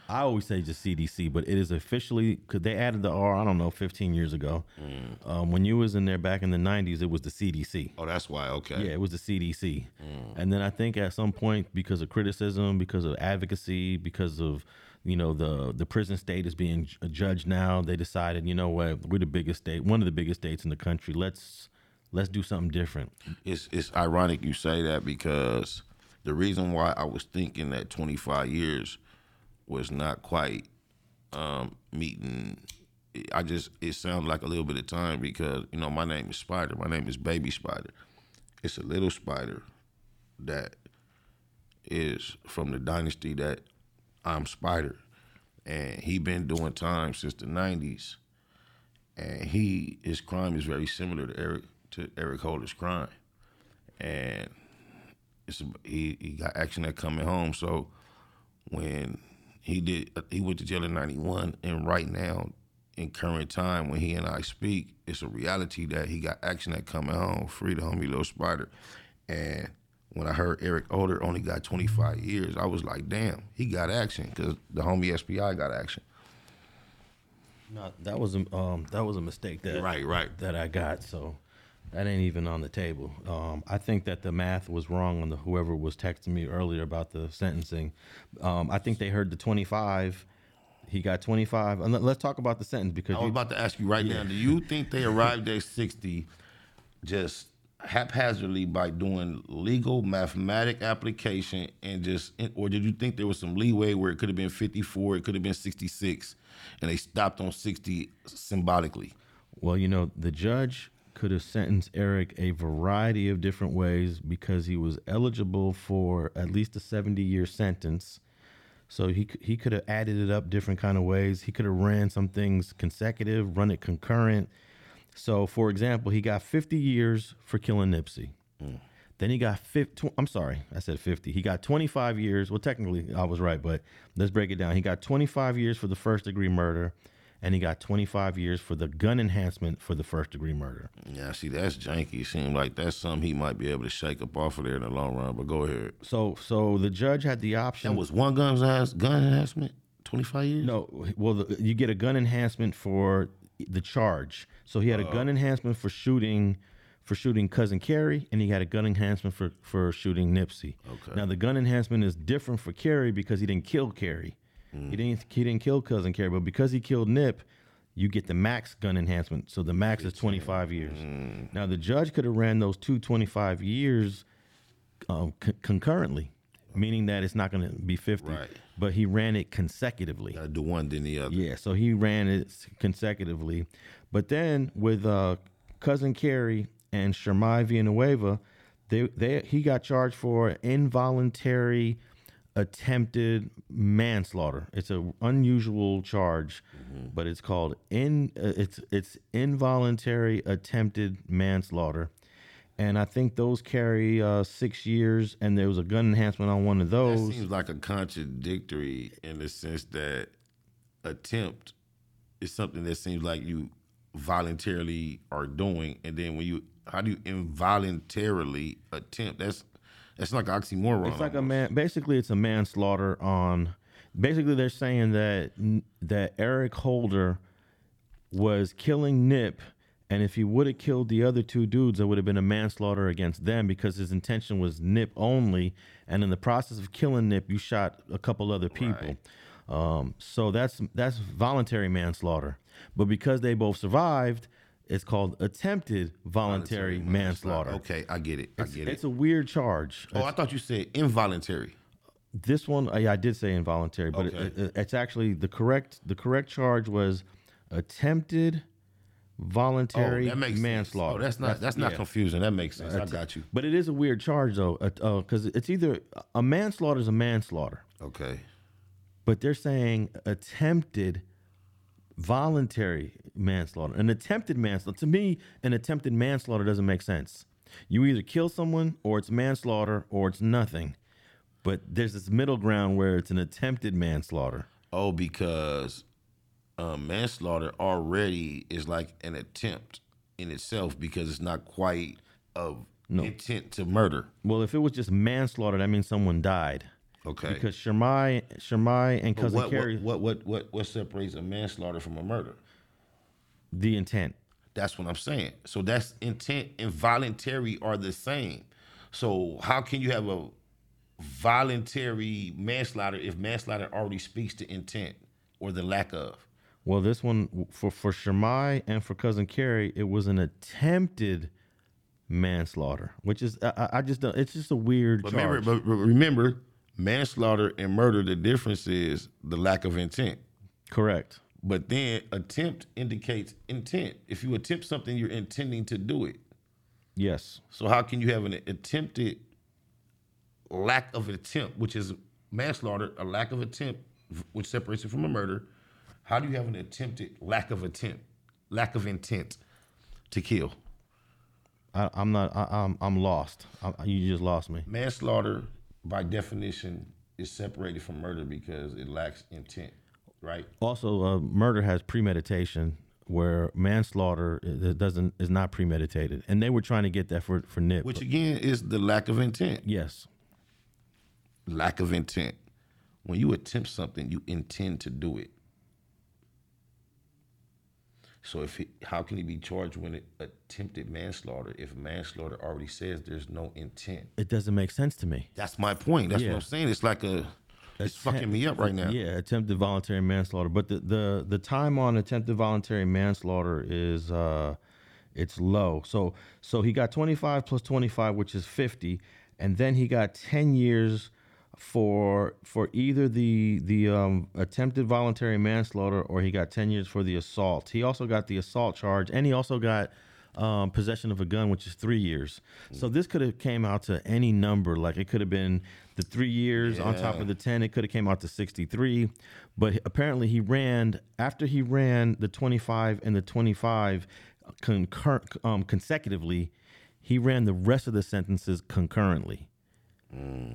I always say just CDC, but it is officially because they added the R. I don't know, 15 years ago. Mm. Um, when you was in there back in the 90s, it was the CDC. Oh, that's why. Okay. Yeah, it was the CDC. Mm. And then I think at some point, because of criticism, because of advocacy, because of you know the the prison state is being uh, judged now. They decided, you know what, we're the biggest state, one of the biggest states in the country. Let's let's do something different. It's it's ironic you say that because the reason why I was thinking that 25 years was not quite um, meeting. I just it sounded like a little bit of time because you know my name is Spider. My name is Baby Spider. It's a little spider that is from the dynasty that I'm Spider, and he been doing time since the '90s, and he his crime is very similar to Eric to Eric Holder's crime, and it's he he got action that coming home. So when he did he went to jail in 91 and right now in current time when he and I speak it's a reality that he got action that coming home free the homie little spider and when I heard Eric Holder only got 25 years I was like damn he got action because the homie SPI got action No, that was a um, that was a mistake that Right, right. that I got. So that ain't even on the table. Um, I think that the math was wrong on the whoever was texting me earlier about the sentencing. Um, I think they heard the twenty five. He got twenty five. And let- let's talk about the sentence because I was you, about to ask you right now do you think they arrived at 60 just haphazardly by doing legal mathematic application and just or did you think there was some leeway where it could have been 54 it could have been 66 and they stopped on 60 symbolically Well, you know, the judge could have sentenced Eric a variety of different ways because he was eligible for at least a 70 year sentence. So he he could have added it up different kind of ways. He could have ran some things consecutive, run it concurrent. So, for example, he got 50 years for killing Nipsey. Mm. Then he got 50, I'm sorry, I said 50. He got 25 years. Well, technically, I was right, but let's break it down. He got 25 years for the first degree murder, and he got 25 years for the gun enhancement for the first degree murder. yeah see that's janky seemed like that's something he might be able to shake up off of there in the long run but go ahead So, so the judge had the option. that was one gun gun enhancement 25 years No, well, the, you get a gun enhancement for the charge. So he had a oh. gun enhancement for shooting, for shooting cousin Kerry, and he had a gun enhancement for for shooting Nipsey. Okay. Now the gun enhancement is different for Kerry because he didn't kill Kerry. He didn't he didn't kill cousin Kerry, but because he killed Nip, you get the max gun enhancement. So the max is 25 years. Now the judge could have ran those two 25 years um, c- concurrently, meaning that it's not going to be 50, Right. but he ran it consecutively. gotta do one then the other Yeah, so he ran it consecutively. But then with uh, cousin Kerry and Shermai Villanueva, they, they he got charged for involuntary attempted manslaughter. It's an unusual charge, but it's called in uh, it's it's involuntary attempted manslaughter. And I think those carry uh, six years, and there was a gun enhancement on one of That those. seems like a contradictory in the sense that attempt is something that seems like you voluntarily are doing, and then when you how do you involuntarily attempt? That's that's like an oxymoron. It's like a man. Basically, it's a manslaughter on. Basically, they're saying that that Eric Holder was killing Nip, and if he would have killed the other two dudes, it would have been a manslaughter against them because his intention was Nip only, and in the process of killing Nip, you shot a couple other people. Um, so that's that's voluntary manslaughter. But because they both survived, it's called attempted voluntary, manslaughter. Okay, I get it. I It's, get it. it's a weird charge. oh, I thought you said involuntary. This one, uh, I, I did say involuntary, but Okay. it, it- it's actually the correct. The correct charge was attempted Oh, voluntary that makes manslaughter. Oh, that's not that's, not yeah. confusing. That makes sense. I got you. But it is a weird charge though, uh, uh, because it's either a manslaughter is a manslaughter, Okay. but they're saying attempted voluntary manslaughter. An attempted manslaughter. To me, an attempted manslaughter doesn't make sense. You either kill someone, or it's manslaughter, or it's nothing. But there's this middle ground where it's an attempted manslaughter. Oh, because um, manslaughter already is like an attempt in itself because it's not quite of intent to murder. Well, if it was just manslaughter, that means someone died. Okay. Because Shermai, Shermai and cousin what, Kerry, what what what what separates a manslaughter from a murder? The intent. That's what I'm saying. So that's intent and voluntary are the same. So how can you have a voluntary manslaughter if manslaughter already speaks to intent or the lack of. Well, this one for for Shermai and for cousin Kerry, it was an attempted manslaughter, which is I, I- just don't. It's just a weird But remember, but remember, manslaughter and murder. The difference is the lack of intent. Correct. But then attempt indicates intent. If you attempt something, you're intending to do it. Yes. So how can you have an attempted lack of attempt, which is manslaughter, a lack of attempt, which separates it from a murder? How do you have an attempted lack of attempt, lack of intent to kill? I, I'm not. I, I'm I'm lost. I, you just lost me. Manslaughter, by definition, is separated from murder because it lacks intent, right? Also, uh, murder has premeditation, where manslaughter i- doesn't is not premeditated, and they were trying to get that for for Nip. Which again is the lack of intent. yes. Lack of intent. When you attempt something, you intend to do it. So if he, how can he be charged when it attempted manslaughter if manslaughter already says there's no intent? It doesn't make sense to me. That's my point. That's Yeah. what I'm saying. It's like a it's fucking me up right now. Yeah, attempted voluntary manslaughter. But the the the time on attempted voluntary manslaughter is uh it's low. So so he got 25 plus 25 which is 50 and then he got 10 years for for either the the um, attempted voluntary manslaughter or he got 10 years for the assault. He also got the assault charge and he also got um, possession of a gun, which is three years. So this could have came out to any number. Like it could have been the three years on top of the ten. It could have came out to sixty three. But apparently he ran after he ran the twenty five and the twenty five concur- um, consecutively. He ran the rest of the sentences concurrently.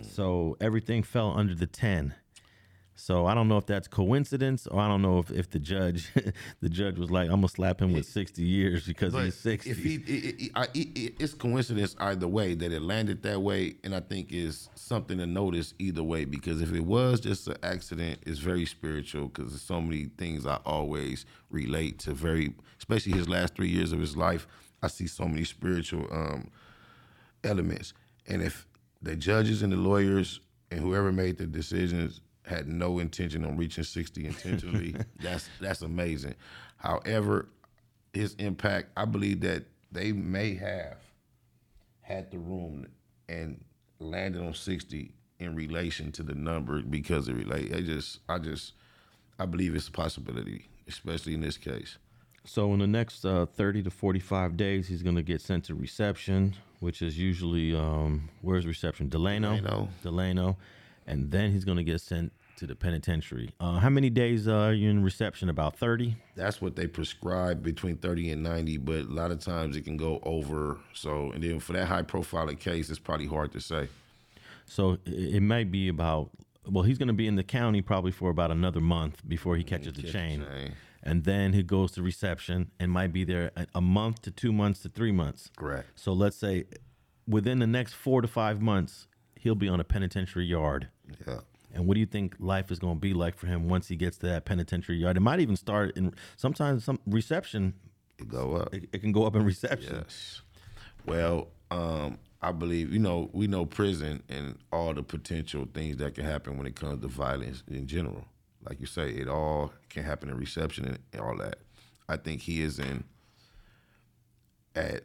So everything fell under the ten. So I don't know if that's coincidence or I don't know if, if the judge the judge was like I'm gonna slap him with 60 years because But he's 60. if he, it, it, it- it's coincidence either way that it landed that way, and I think is something to notice either way. Because if it was just an accident, it's very spiritual. Because there's so many things I always relate to. Very, especially his last three years of his life, I see so many spiritual um, elements. And if the judges and the lawyers and whoever made the decisions had no intention on reaching 60 intentionally, that's that's amazing. However, his impact, I believe that they may have had the room and landed on 60 in relation to the number because it relate. I just I just I believe it's a possibility, especially in this case. So in the next uh, 30 to 45 days, he's going to get sent to reception, which is usually um, where's reception? Delano. Delano. Delano, and then he's going to get sent to the penitentiary. Uh, how many days uh, are you in reception? About 30. that's what they prescribe between 30 and 90 but a lot of times it can go over so and then for that high profile case it's probably hard to say So it, might be about. Well, he's going to be in the county probably for about another month before he catches the catch the chain. chain. And then he goes to reception and might be there a, a month to two months to three months. correct So let's say within the next four to five months, he'll be on a penitentiary yard. yeah And what do you think life is going to be like for him once he gets to that penitentiary yard? It might even start in sometimes some reception. it go up It, it can go up in reception. yes well um i believe you know we know prison and all the potential things that can happen when it comes to violence in general like you say it all can happen in reception and all that i think he is in at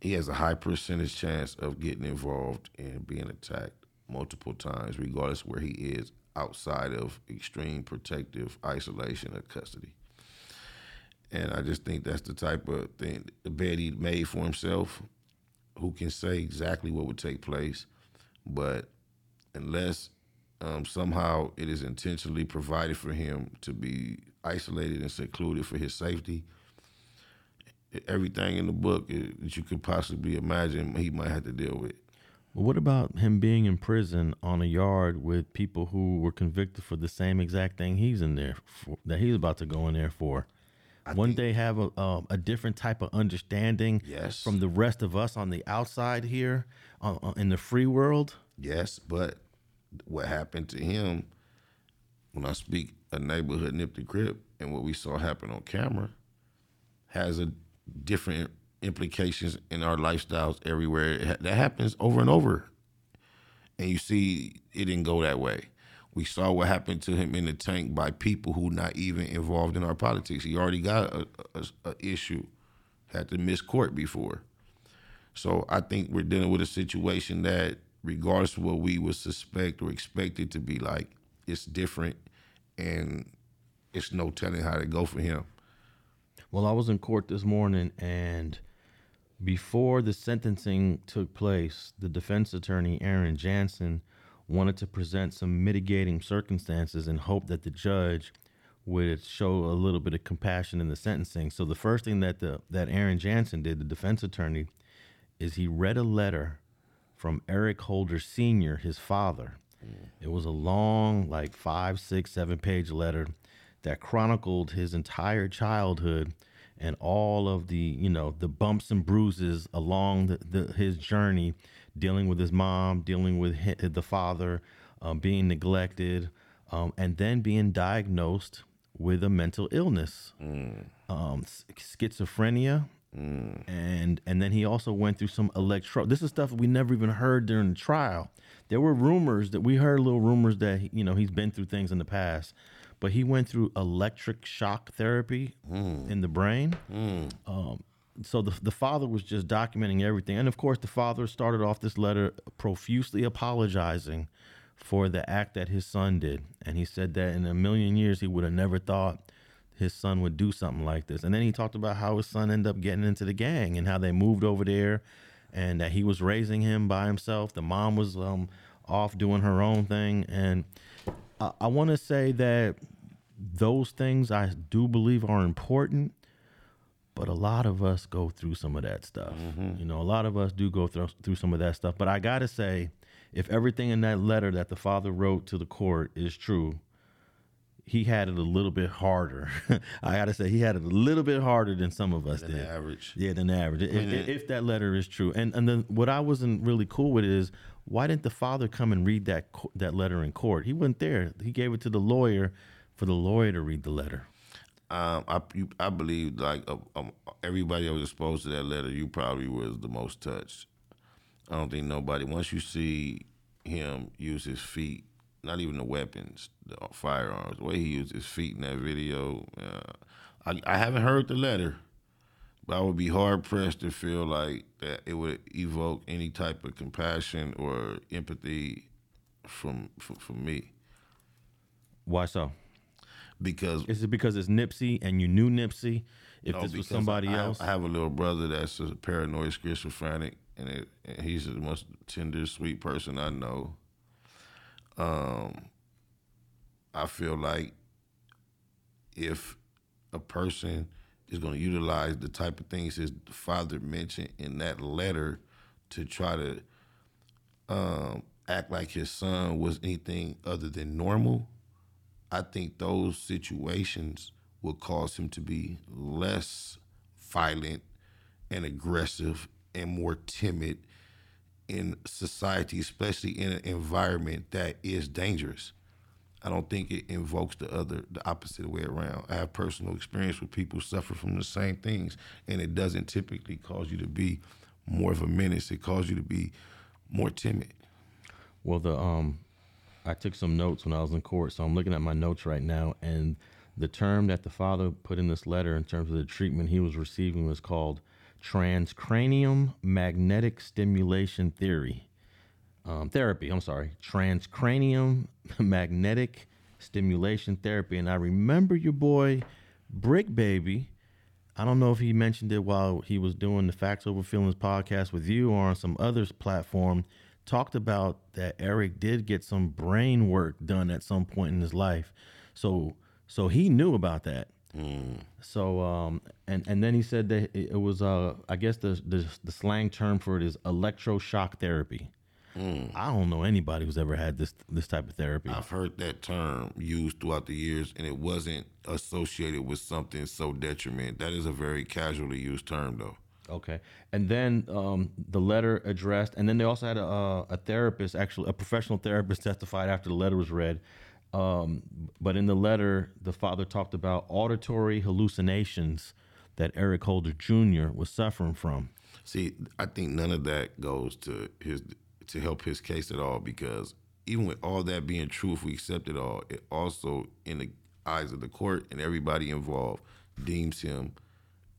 he has a high percentage chance of getting involved in being attacked multiple times, regardless where he is outside of extreme protective isolation or custody. And I just think that's the type of thing, the bed he made for himself, who can say exactly what would take place. But unless um, somehow it is intentionally provided for him to be isolated and secluded for his safety, everything in the book that you could possibly imagine he might have to deal with. Well, what about him being in prison on a yard with people who were convicted for the same exact thing he's in there for, that he's about to go in there for? Wouldn't they have a, um, a different type of understanding Yes. from the rest of us on the outside here uh, uh, in the free world? Yes, but what happened to him, when I speak a neighborhood nip the grip and what we saw happen on camera, has a different implications in our lifestyles everywhere. That happens over and over And you see, it didn't go that way. We saw what happened to him in the tank by people who not even involved in our politics. He already got a, a, a issue, had to miss court before. So I think we're dealing with a situation that, regardless of what we would suspect or expect it to be like, it's different, and it's no telling how to go for him. Well, I was in court this morning, and before the sentencing took place, the defense attorney, Aaron Jansen, wanted to present some mitigating circumstances and hope that the judge would show a little bit of compassion in the sentencing. So the first thing that the that Aaron Jansen did, the defense attorney, is he read a letter from Eric Holder Sr., his father. Mm. It was a long, like five, six, seven page letter that chronicled his entire childhood and all of the, you know, the bumps and bruises along the, the, his journey, dealing with his mom, dealing with hi the father, um, being neglected, um, and then being diagnosed with a mental illness, um, s- schizophrenia, and and then he also went through some electro. This is stuff we never even heard during the trial. There were rumors that we heard little rumors that he- you know he's been through things in the past, but he went through electric shock therapy in the brain. Um, so the the father was just documenting everything, and of course the father started off this letter profusely apologizing for the act that his son did, and he said that in a million years he would have never thought his son would do something like this. And then he talked about how his son ended up getting into the gang and how they moved over there and that he was raising him by himself. The mom was um, off doing her own thing. And I, I want to say that those things I do believe are important, but a lot of us go through some of that stuff. Mm-hmm. You know, a lot of us do go through, through some of that stuff. But I got to say, if everything in that letter that the father wrote to the court is true, he had it a little bit harder. I got to say, he had it a little bit harder than some of us Than did. average. Yeah, than average. If, if that letter is true, and and then what I wasn't really cool with is why didn't the father come and read that that letter in court? He wasn't there. He gave it to the lawyer for the lawyer to read the letter. Um, I you, I believe like uh, um, everybody that was exposed to that letter, you probably was the most touched. I don't think nobody. Once you see him use his feet, not even the weapons, the firearms, the way he used his feet in that video, uh, I I haven't heard the letter, I would be hard pressed to feel like that it would evoke any type of compassion or empathy from from, from me Why so? because Is it because it's Nipsey and you knew Nipsey? If No, this was somebody I, else, I have a little brother that's a paranoid schizophrenic, and, it, and he's the most tender, sweet person I know. Um, I feel like if a person is going to utilize the type of things his father mentioned in that letter to try to um, act like his son was anything other than normal, I think those situations will cause him to be less violent and aggressive and more timid in society, especially in an environment that is dangerous. I don't think it invokes the other, the opposite way around. I have personal experience with people who suffer from the same things, and it doesn't typically cause you to be more of a menace. It causes you to be more timid. Well, the um, I took some notes when I was in court, so I'm looking at my notes right now, and the term that the father put in this letter in terms of the treatment he was receiving was called transcranium magnetic stimulation theory. Um, therapy, I'm sorry, transcranium magnetic stimulation therapy. And I remember your boy, Brick Baby. I don't know if he mentioned it while he was doing the Factz Ova Feelinz podcast with you or on some other platform. Talked about that Eric did get some brain work done at some point in his life, so so he knew about that. So um and and then he said that it, it was uh I guess the, the the slang term for it is electroshock therapy. I don't know anybody who's ever had this this type of therapy. I've heard that term used throughout the years, and it wasn't associated with something so detriment. That is a very casually used term, though. Okay, and then um, the letter addressed, and then they also had a, a therapist, actually a professional therapist, testified after the letter was read. Um, but in the letter, the father talked about auditory hallucinations that Eric Holder Jr. was suffering from. See, I think none of that goes to his to help his case at all because even with all that being true, if we accept it all, it also in the eyes of the court and everybody involved deems him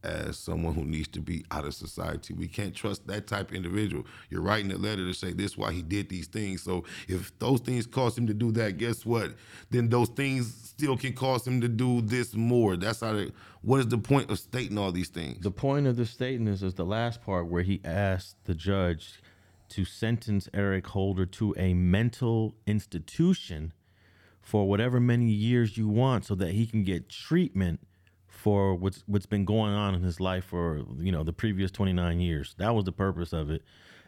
as someone who needs to be out of society. We can't trust that type of individual. You're writing a letter to say this why he did these things. So if those things caused him to do that, guess what? Then those things still can cause him to do this more. That's how they, what is the point of stating all these things? The point of the statement is, is the last part where he asked the judge to sentence Eric Holder to a mental institution for whatever many years you want so that he can get treatment for what's what's been going on in his life for you know the previous 29 years. That was the purpose of it.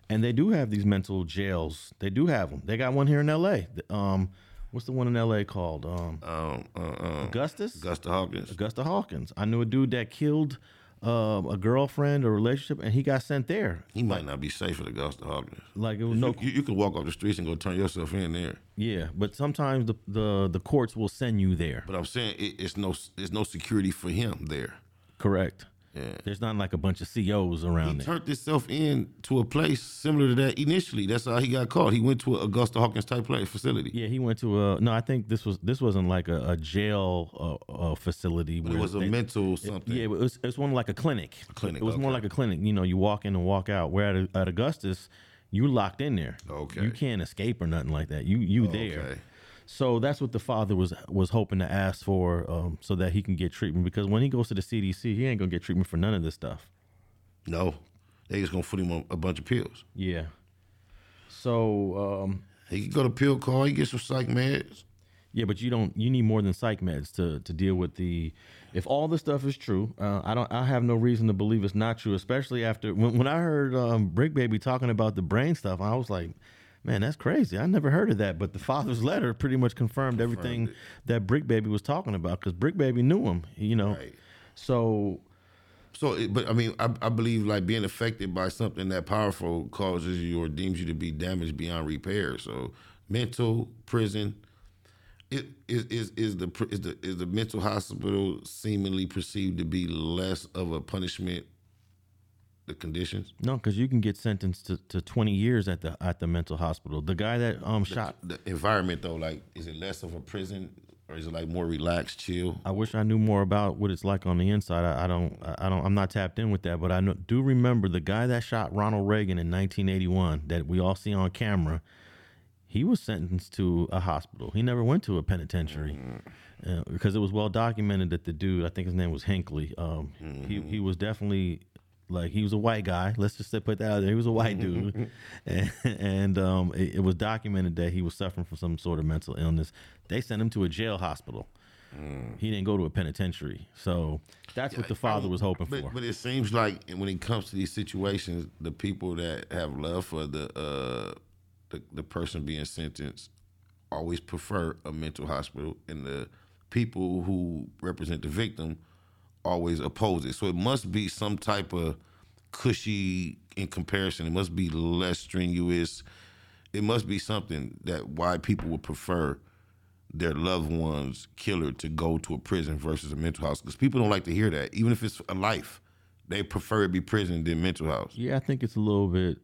And they do have these mental jails. They do have them. They got one here in L.A. Um, what's the one in L.A. called? Um, Um, uh, uh, Augustus. Augusta Hawkins. Augusta Hawkins. I knew a dude that killed um, a girlfriend or relationship, and he got sent there. He might not be safe at Augusta Hawkins. Like it was no, You, you can walk off the streets and go turn yourself in there. yeah. But sometimes the the the courts will send you there. But I'm saying it, it's no there's no security for him there. Correct. Yeah. There's not like a bunch of COs around He there. turned himself in to a place similar to that initially. That's how he got caught. He went to an Augusta Hawkins type place facility. Yeah, he went to a no. I think this was this wasn't like a, a jail uh, uh, facility. But it was a they- mental something. Yeah, it was, it was one like a clinic. A clinic, It was more like a clinic. You know, you walk in and walk out. Where at, at Augustus, you locked in there. Okay. You can't escape or nothing like that. You you there. So that's what the father was was hoping to ask for, um, so that he can get treatment. Because when he goes to the CDC, he ain't gonna get treatment for none of this stuff. No, they just gonna put him on a bunch of pills. Yeah. So um, He can go to pill call. He get some psych meds. Yeah, but you don't. You need more than psych meds to to deal with the. If all this stuff is true, uh, I don't. I have no reason to believe it's not true. Especially after when, when I heard um, Brick Baby talking about the brain stuff, I was like, man, that's crazy. I never heard of that. But the father's letter pretty much confirmed, everything it. that Brick Baby was talking about because Brick Baby knew him. You know. Right. So So, but I mean, I, I believe like being affected by something that powerful causes you or deems you to be damaged beyond repair. So, mental prison. It is is is the is the is the mental hospital seemingly perceived to be less of a punishment. The conditions, no, because you can get sentenced to, to twenty years at the at the mental hospital. The guy that um shot. the environment though, like, is it less of a prison or is it like more relaxed, chill? I wish I knew more about what it's like on the inside. I, I don't. I don't. I'm not tapped in with that, but I know, do remember the guy that shot Ronald Reagan in 1981 that we all see on camera. He was sentenced to a hospital. He never went to a penitentiary uh, because it was well documented that the dude, I think his name was Hinckley. Um, He he was definitely like he was a white guy. Let's just put that out there. He was a white dude, and, and um, it, it was documented that he was suffering from some sort of mental illness. They sent him to a jail hospital. He didn't go to a penitentiary, so that's what the father was hoping But, for. but it seems like when it comes to these situations, the people that have love for the uh, the, the person being sentenced always prefer a mental hospital, and the people who represent the victim always oppose it. So it must be some type of cushy in comparison. It must be less strenuous. It must be something that why people would prefer their loved one's killer to go to a prison versus a mental house because people don't like to hear that even if it's a life they prefer it be prison than mental house Yeah, I think it's a little bit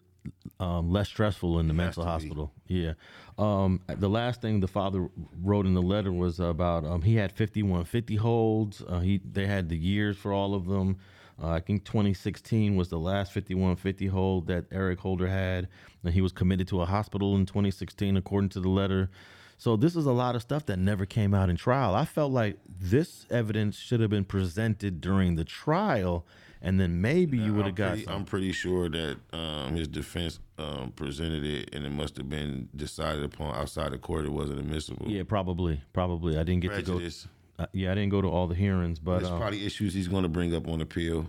um, less stressful in the mental to be. hospital. Yeah. Um, the last thing the father wrote in the letter was about um, he had 5150 holds. Uh, he they had the years for all of them. Uh, I think 2016 was the last 5150 hold that Eric Holder had. And he was committed to a hospital in 2016, according to the letter. So this is a lot of stuff that never came out in trial. I felt like this evidence should have been presented during the trial, and then maybe you would have got. pretty, I'm pretty sure that um, his defense um, presented it and it must have been decided upon outside the court it wasn't admissible Yeah, probably, probably. I didn't get prejudice to go. Uh, yeah, I didn't go to all the hearings, but there's uh, probably issues he's going to bring up on appeal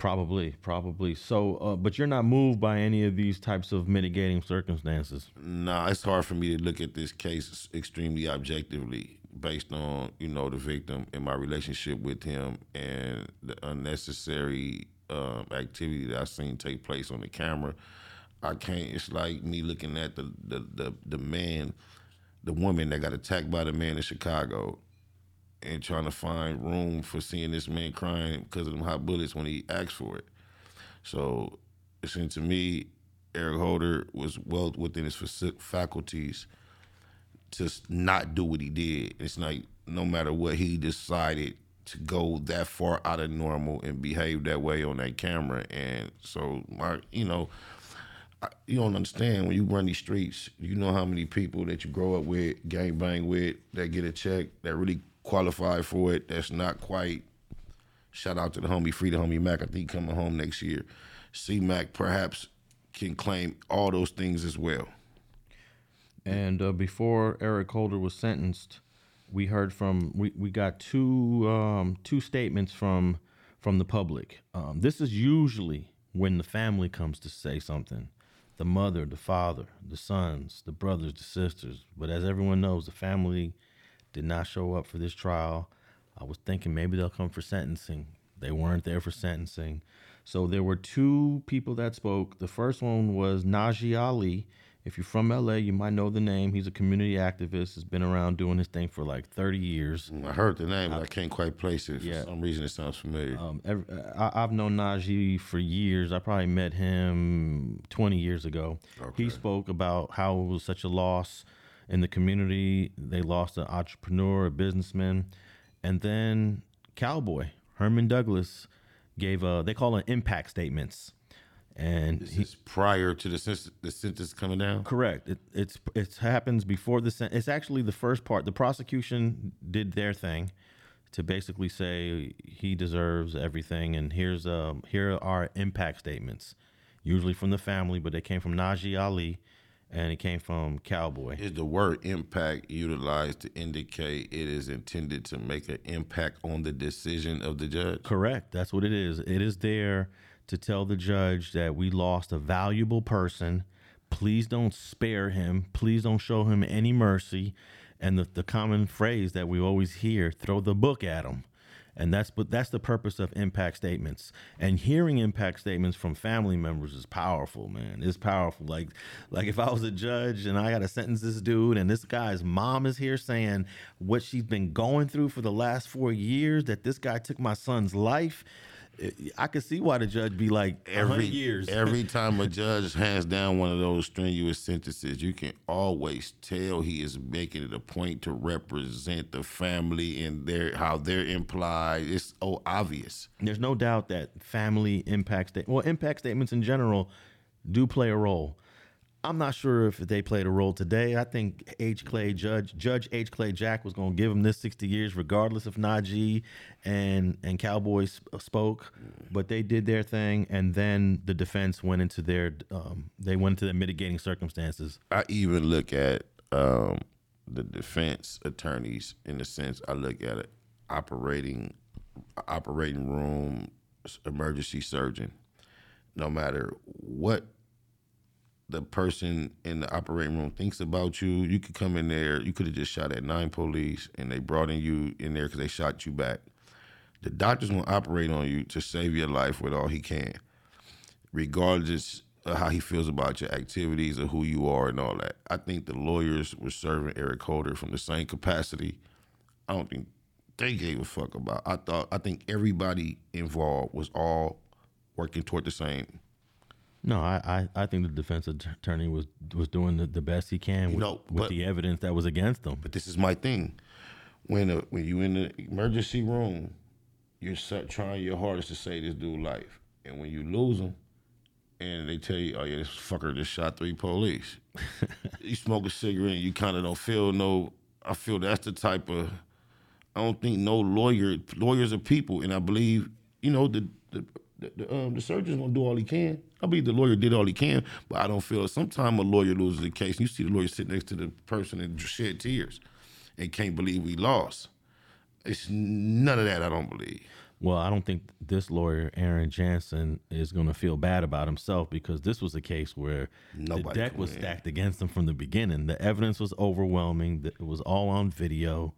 probably, probably. So, uh, but you're not moved by any of these types of mitigating circumstances. Nah, it's hard for me to look at this case extremely objectively based on, you know, the victim and my relationship with him and the unnecessary um, activity that I seen take place on the camera. I can't it's like me looking at the the, the, the man, the woman that got attacked by the man in Chicago and trying to find room for seeing this man crying because of them hot bullets when he asked for it. So it seemed to me Eric Holder was well within his faculties to not do what he did. It's like no matter what he decided to go that far out of normal and behave that way on that camera. And so, my, you know, I, you don't understand when you run these streets. You know how many people that you grow up with, gang bang with, that get a check, that really qualify for it. That's not quite. Shout out to the homie, free the homie Mac. I think coming home next year. C Mac perhaps can claim all those things as well. And uh, before Eric Holder was sentenced, we heard from we, we got two um, two statements from from the public. Um, this is usually when the family comes to say something, the mother, the father, the sons, the brothers, the sisters. But as everyone knows, the family did not show up for this trial. I was thinking maybe they'll come for sentencing. They weren't there for sentencing. So there were two people that spoke. The first one was Najee Ali. If you're from LA, you might know the name. He's a community activist. Has been around doing his thing for like 30 years. I heard the name, but I can't quite place it. For Yeah. some reason, it sounds familiar. Um, ev I, I've known Najee for years. I probably met him 20 years ago. He spoke about how it was such a loss in the community. They lost an entrepreneur, a businessman, and then Cowboy Herman Douglas gave a they call it impact statements, and this he, is prior to the sentence, the sentence coming down. Correct. It, it's it happens before the sen- it's actually the first part. The prosecution did their thing to basically say he deserves everything, and here's um here are impact statements, usually from the family, but they came from Najee Ali, and it came from Cowboy. Is the word impact utilized to indicate it is intended to make an impact on the decision of the judge? Correct. That's what it is. It is there to tell the judge that we lost a valuable person. Please don't spare him. Please don't show him any mercy. And the, the common phrase that we always hear, throw the book at him. And that's but that's the purpose of impact statements. And hearing impact statements from family members is powerful, man. It's powerful. Like like if I was a judge and I got to sentence this dude and this guy's mom is here saying what she's been going through for the last 4 years that this guy took my son's life, I could see why the judge be like Every every years. every time a judge hands down one of those strenuous sentences, you can always tell he is making it a point to represent the family and their how they're implied. It's oh obvious. There's no doubt that family impact state well impact statements in general do play a role. I'm not sure if they played a role today. I think H. Clay Judge Judge H. Clay Jack was going to give him this 60 years, regardless if Najee and and Cowboys spoke. But they did their thing, and then the defense went into their um, they went into the mitigating circumstances. I even look at um, the defense attorneys in the sense I look at it operating operating room emergency surgeon. No matter what the person in the operating room thinks about you, you could come in there. You could have just shot at nine police, and they brought in you in there because they shot you back. The doctor's gonna operate on you to save your life with all he can regardless of how he feels about your activities or who you are and all that. I think the lawyers were serving Eric Holder from the same capacity. I don't think they gave a fuck about. I thought I think everybody involved was all working toward the same. No, I, I, I think the defense attorney was was doing the, the best he can with, know, with the evidence that was against him. But this is my thing. When uh when you in the emergency room, you're trying your hardest to save this dude life, and when you lose him, and they tell you, "Oh yeah, this fucker just shot three police," you smoke a cigarette, and you kind of don't feel no. I feel that's the type of. I don't think no lawyer lawyers are people, and I believe you know the the the, the, um, the surgeon's gonna do all he can. I believe the lawyer did all he can, but I don't feel. Sometimes a lawyer loses a case, and you see the lawyer sit next to the person and shed tears, and can't believe we lost. It's none of that. I don't believe. Well, I don't think this lawyer, Aaron Jansen, is going to feel bad about himself because this was a case where Nobody the deck was win. stacked against him from the beginning. The evidence was overwhelming. It was all on video,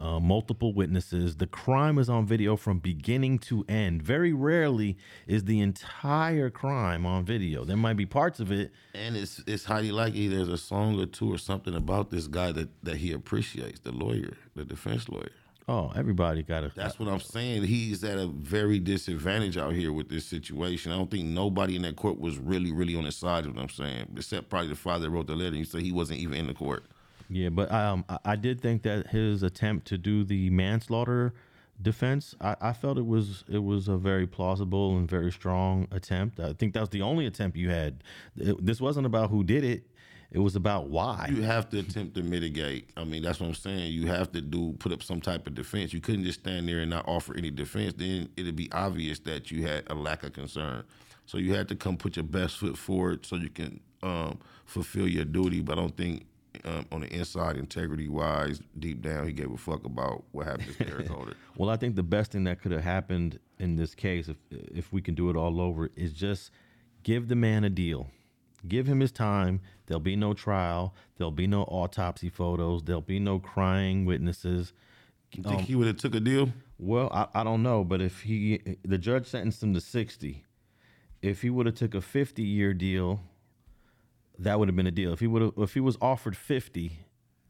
uh, multiple witnesses. The crime is on video from beginning to end. Very rarely is the entire crime on video. There might be parts of it. And it's it's highly likely there's a song or two or something about this guy that, that he appreciates, the lawyer, the defense lawyer. Oh, everybody got to. That's what I'm saying. He's at a very disadvantage out here with this situation. I don't think nobody in that court was really, really on his side. Is what I'm saying, except probably the father that wrote the letter. He said he wasn't even in the court. Yeah, but um, I, did think that his attempt to do the manslaughter defense, I, I felt it was it was a very plausible and very strong attempt. I think that was the only attempt you had. It- this wasn't about who did it; it was about why. You have to attempt to mitigate. I mean, that's what I'm saying. You have to do put up some type of defense. You couldn't just stand there and not offer any defense. Then it'd be obvious that you had a lack of concern. So you had to come put your best foot forward so you can um, fulfill your duty. But I don't think um, on the inside, integrity wise, deep down, he gave a fuck about what happened to Eric Holder. Well, I think the best thing that could have happened in this case, if if we can do it all over, is just give the man a deal. Give him his time. There'll be no trial. There'll be no autopsy photos. There'll be no crying witnesses. You think he would have took a deal? Well, I, I don't know, but if he the judge sentenced him to sixty, if he would have took a fifty year deal, that would have been a deal. If he would have if he was offered fifty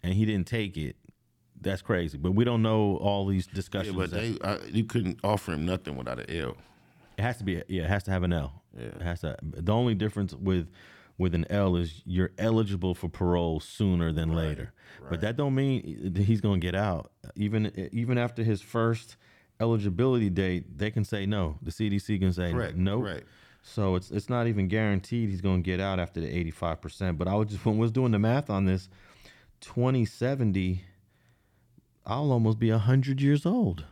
and he didn't take it, that's crazy. But we don't know all these discussions. Yeah, but they I, you couldn't offer him nothing without an L. It has to be a, yeah, it has to have an L. Yeah. It has to the only difference with with an L is you're eligible for parole sooner than later. Right. But that don't mean he's going to get out. Even even after his first eligibility date, they can say no. The CDC can say Correct, no. correct. So it's it's not even guaranteed he's going to get out after the 85%. But I was just when I was doing the math on this 2070 I'll almost be 100 years old.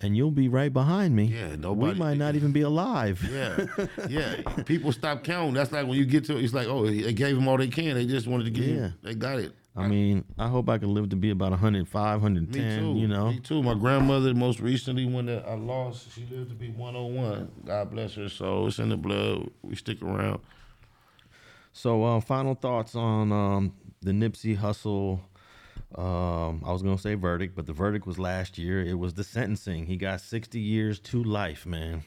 And you'll be right behind me. Yeah, nobody. We might not even be alive. Yeah, yeah. People stop counting. That's like when you get to it, it's like, oh, they gave them all they can. They just wanted to get Yeah. it. They got it. I mean, I hope I can live to be about 105, Me 110, too. you know. Me too. My grandmother, most recently, when that I lost, she lived to be 101. God bless her soul. It's in the blood. We stick around. So, uh, final thoughts on um, the Nipsey Hussle. Um, I was going to say verdict, but the verdict was last year. It was the sentencing. He got 60 years to life, man.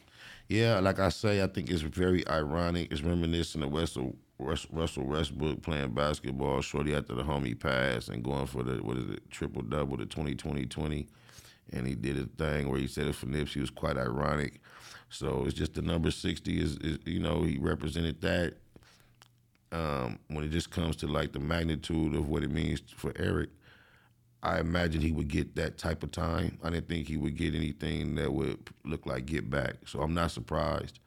Yeah, like I say, I think it's very ironic. It's reminiscent of Russell, Rus- Russell Westbrook playing basketball shortly after the homie passed and going for the, what is it, triple double, the 20 20 20. And he did a thing where he said it for Nipsey. Was quite ironic. So it's just the number 60 is, is you know, he represented that. Um, when it just comes to like the magnitude of what it means for Eric, I imagined he would get that type of time. I didn't think he would get anything that would look like get back. So I'm not surprised.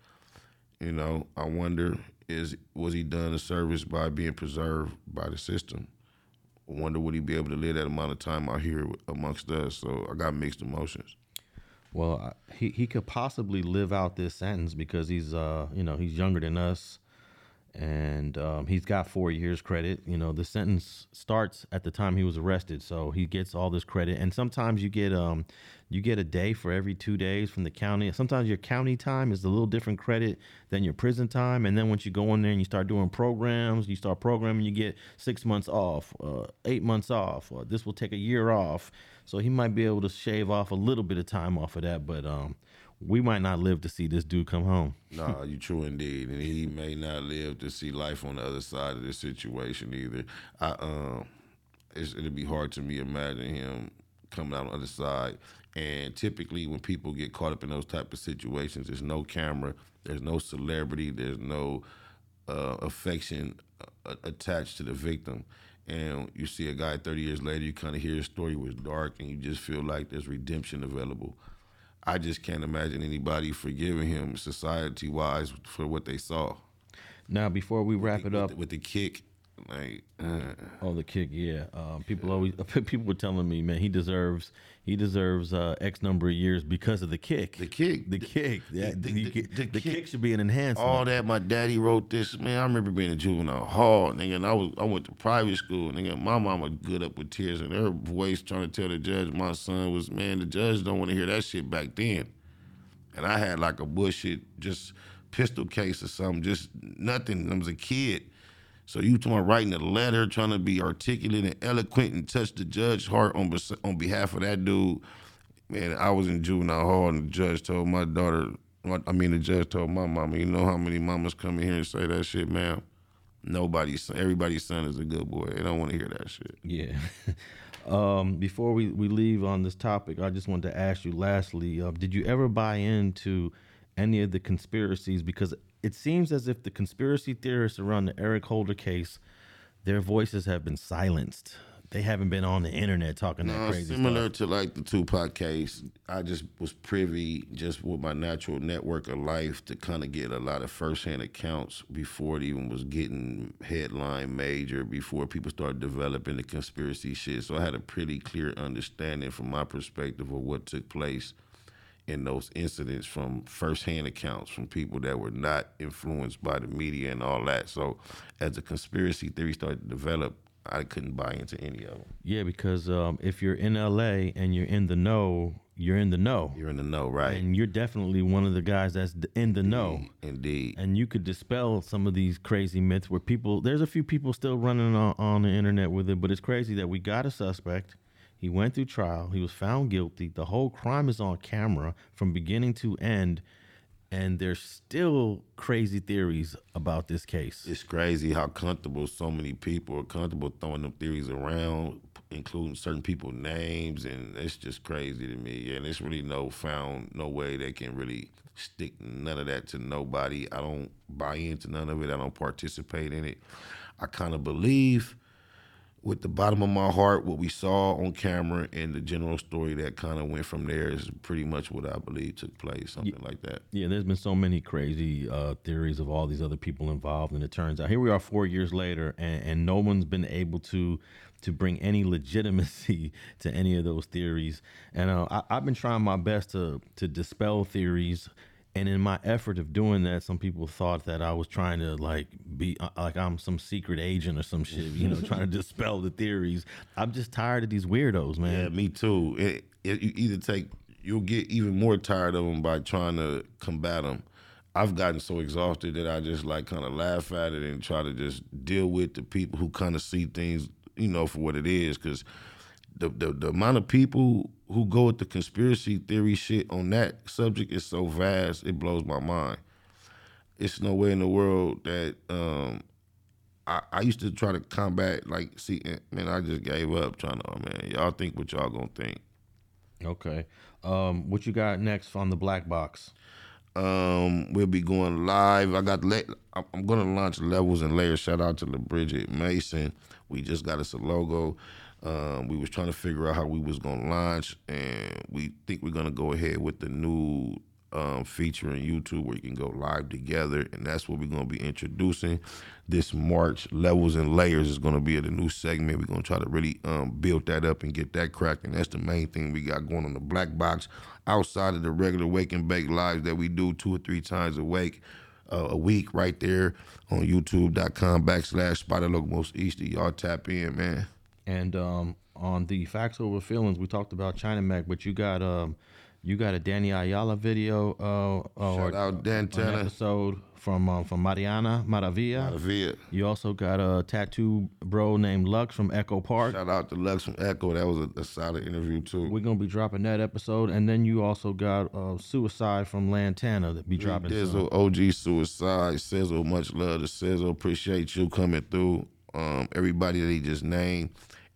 You know, I wonder is was he done a service by being preserved by the system? I wonder would he be able to live that amount of time out here amongst us? So I got mixed emotions. Well, he he could possibly live out this sentence because he's uh you know he's younger than us, and um, he's got four years credit. You know the sentence starts at the time he was arrested, so he gets all this credit. And sometimes you get um you get a day for every two days from the county. Sometimes your county time is a little different credit than your prison time. And then once you go in there and you start doing programs, you start programming, you get six months off, uh, eight months off. Or this will take a year off. So he might be able to shave off a little bit of time off of that. But um, we might not live to see this dude come home. Nah, you true indeed, and he may not live to see life on the other side of this situation either. I um, it'd be hard to me imagine him coming out on the other side. And typically, when people get caught up in those type of situations, there's no camera, there's no celebrity, there's no uh, affection uh, attached to the victim. And you see a guy 30 years later, you kind of hear his story was dark, and you just feel like there's redemption available. I just can't imagine anybody forgiving him society wise for what they saw. Now, before we wrap it with up, the, with the kick, like uh, Oh, the kick, yeah. Um, people always people were telling me, man, he deserves he deserves uh, X number of years because of the kick. the kick, the kick, yeah, the- you the- the the, kick- kick. should be an enhancement. all that. My daddy wrote this. Man, I remember being a juvenile hall, nigga, and I was I went to private school, nigga. My mama good up with tears in her voice, trying to tell the judge my son was man. The judge don't want to hear that shit back then, and I had like a bullshit just pistol case or something, just nothing. I was a kid. So you talking about writing a letter, trying to be articulate and eloquent and touch the judge's heart on on behalf of that dude. Man, I was in juvenile hall and the judge told my daughter, I mean the judge told my mama, you know how many mamas come in here and say that shit, ma'am? Nobody's everybody's son is a good boy. They don't want to hear that shit. Yeah. Um, before we, we leave on this topic, I just wanted to ask you lastly, uh, did you ever buy into any of the conspiracies? Because it seems as if the conspiracy theorists around the Eric Holder case, their voices have been silenced. They haven't been on the internet talking that Uh, crazy similar stuff. to like the Tupac case, I just was privy just with my natural network of life to kind of get a lot of firsthand accounts before it even was getting headline major, before people started developing the conspiracy shit. So I had a pretty clear understanding from my perspective of what took place in those incidents from firsthand accounts from people that were not influenced by the media and all that. So as the conspiracy theory started to develop, I couldn't buy into any of them. Yeah, because um, if you're in LA and you're in the know, you're in the know. You're in the know, right? And you're definitely one of the guys that's in the know. Indeed. And you could dispel some of these crazy myths where people, there's a few people still running on, on the internet with it, but it's crazy that we got a suspect. He went through trial. He was found guilty. The whole crime is on camera from beginning to end. And there's still crazy theories about this case. It's crazy how comfortable so many people are comfortable throwing them theories around, including certain people's names, and it's just crazy to me. And it's really no found no way they can really stick none of that to nobody. I don't buy into none of it. I don't participate in it. I kind of believe with the bottom of my heart what we saw on camera and the general story that kind of went from there is pretty much what I believe took place, something like that. Yeah, there's been so many crazy uh, theories of all these other people involved, and it turns out here we are four years later, and, and no one's been able to to bring any legitimacy to any of those theories. And uh, I, I've been trying my best to to dispel theories. And in my effort of doing that, some people thought that I was trying to like be uh, like I'm some secret agent or some shit, you know, trying to dispel the theories. I'm just tired of these weirdos, man. Yeah, me too. It, it, you either take, you'll get even more tired of them by trying to combat them. I've gotten so exhausted that I just like kind of laugh at it and try to just deal with the people who kind of see things, you know, for what it is. Because the, the the amount of people who go with the conspiracy theory shit on that subject is so vast, it blows my mind. It's no way in the world that um, I, I used to try to combat like see man I just gave up trying to oh man y'all think what y'all gonna think Okay. Um, what you got next on the black box? um we'll be going live I got le- I'm I'm gonna launch levels and layers shout out to the Bridget Mason we just got us a logo um we was trying to figure out how we was gonna launch and we think we're gonna go ahead with the new um, feature on YouTube where you can go live together, and that's what we're gonna be introducing this March. Levels and layers is gonna be a new segment. We're gonna try to really um, build that up and get that cracking. That's the main thing we got going on the black box. Outside of the regular wake and bake lives that we do two or three times a week, uh, a week, right there on YouTube.com backslash Loc Most Easty. Y'all tap in, man. And um, on the Factz Ova Feelinz, we talked about China Mac, but you got um, you got a Danny Ayala video uh, or Shout out Dan Tanner. episode from um, from Mariana Maravilla. Maravilla. You also got a tattoo bro named Lux from Echo Park. Shout out to Lux from Echo. That was a, a solid interview too. We're gonna be dropping that episode, and then you also got uh, Suicide from Lantana that be dropping. Dizzle, OG Suicide, Sizzle, much love to Sizzle. Appreciate you coming through. Um, everybody that he just named,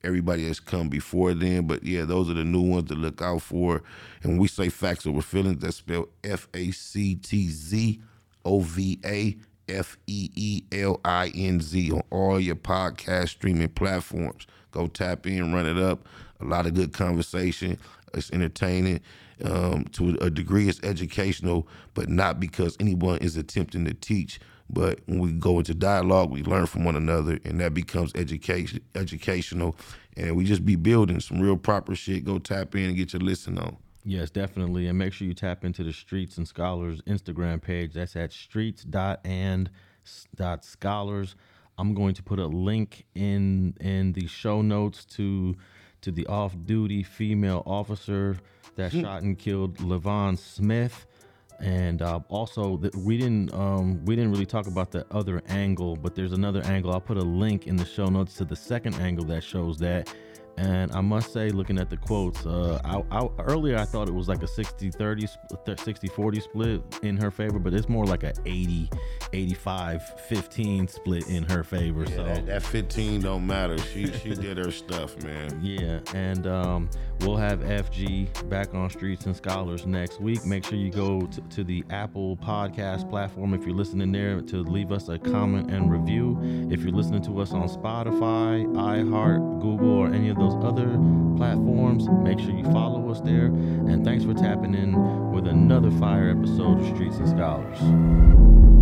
everybody that's come before then. But yeah, those are the new ones to look out for. And when we say Factz Ova Feelinz, that's spelled F A C T Z O V A F E E L I N Z on all your podcast streaming platforms. Go tap in, run it up. A lot of good conversation. It's entertaining. Um, to a degree, it's educational, but not because anyone is attempting to teach. But when we go into dialogue, we learn from one another, and that becomes education, educational. And we just be building some real proper shit. Go tap in and get your listen on. Yes, definitely. And make sure you tap into the Streets and Scholars Instagram page. That's at streets.and.scholars. I'm going to put a link in in the show notes to to the off-duty female officer that hmm. shot and killed Leevon Smith. And uh, also, we didn't um, we didn't really talk about the other angle, but there's another angle. I'll put a link in the show notes to the second angle that shows that. And I must say, looking at the quotes, uh, I, I, earlier I thought it was like a 60 30, 60 40 split in her favor, but it's more like a 80 85 15 split in her favor. Yeah, so that, that 15 don't matter. She she did her stuff, man. yeah, and um, we'll have FG back on Streets and Scholars next week. Make sure you go to, to the Apple Podcast platform if you're listening there to leave us a comment and review. If you're listening to us on Spotify, iHeart, Google, or any of those other platforms, make sure you follow us there. And thanks for tapping in with another fire episode of Streets and Scholars.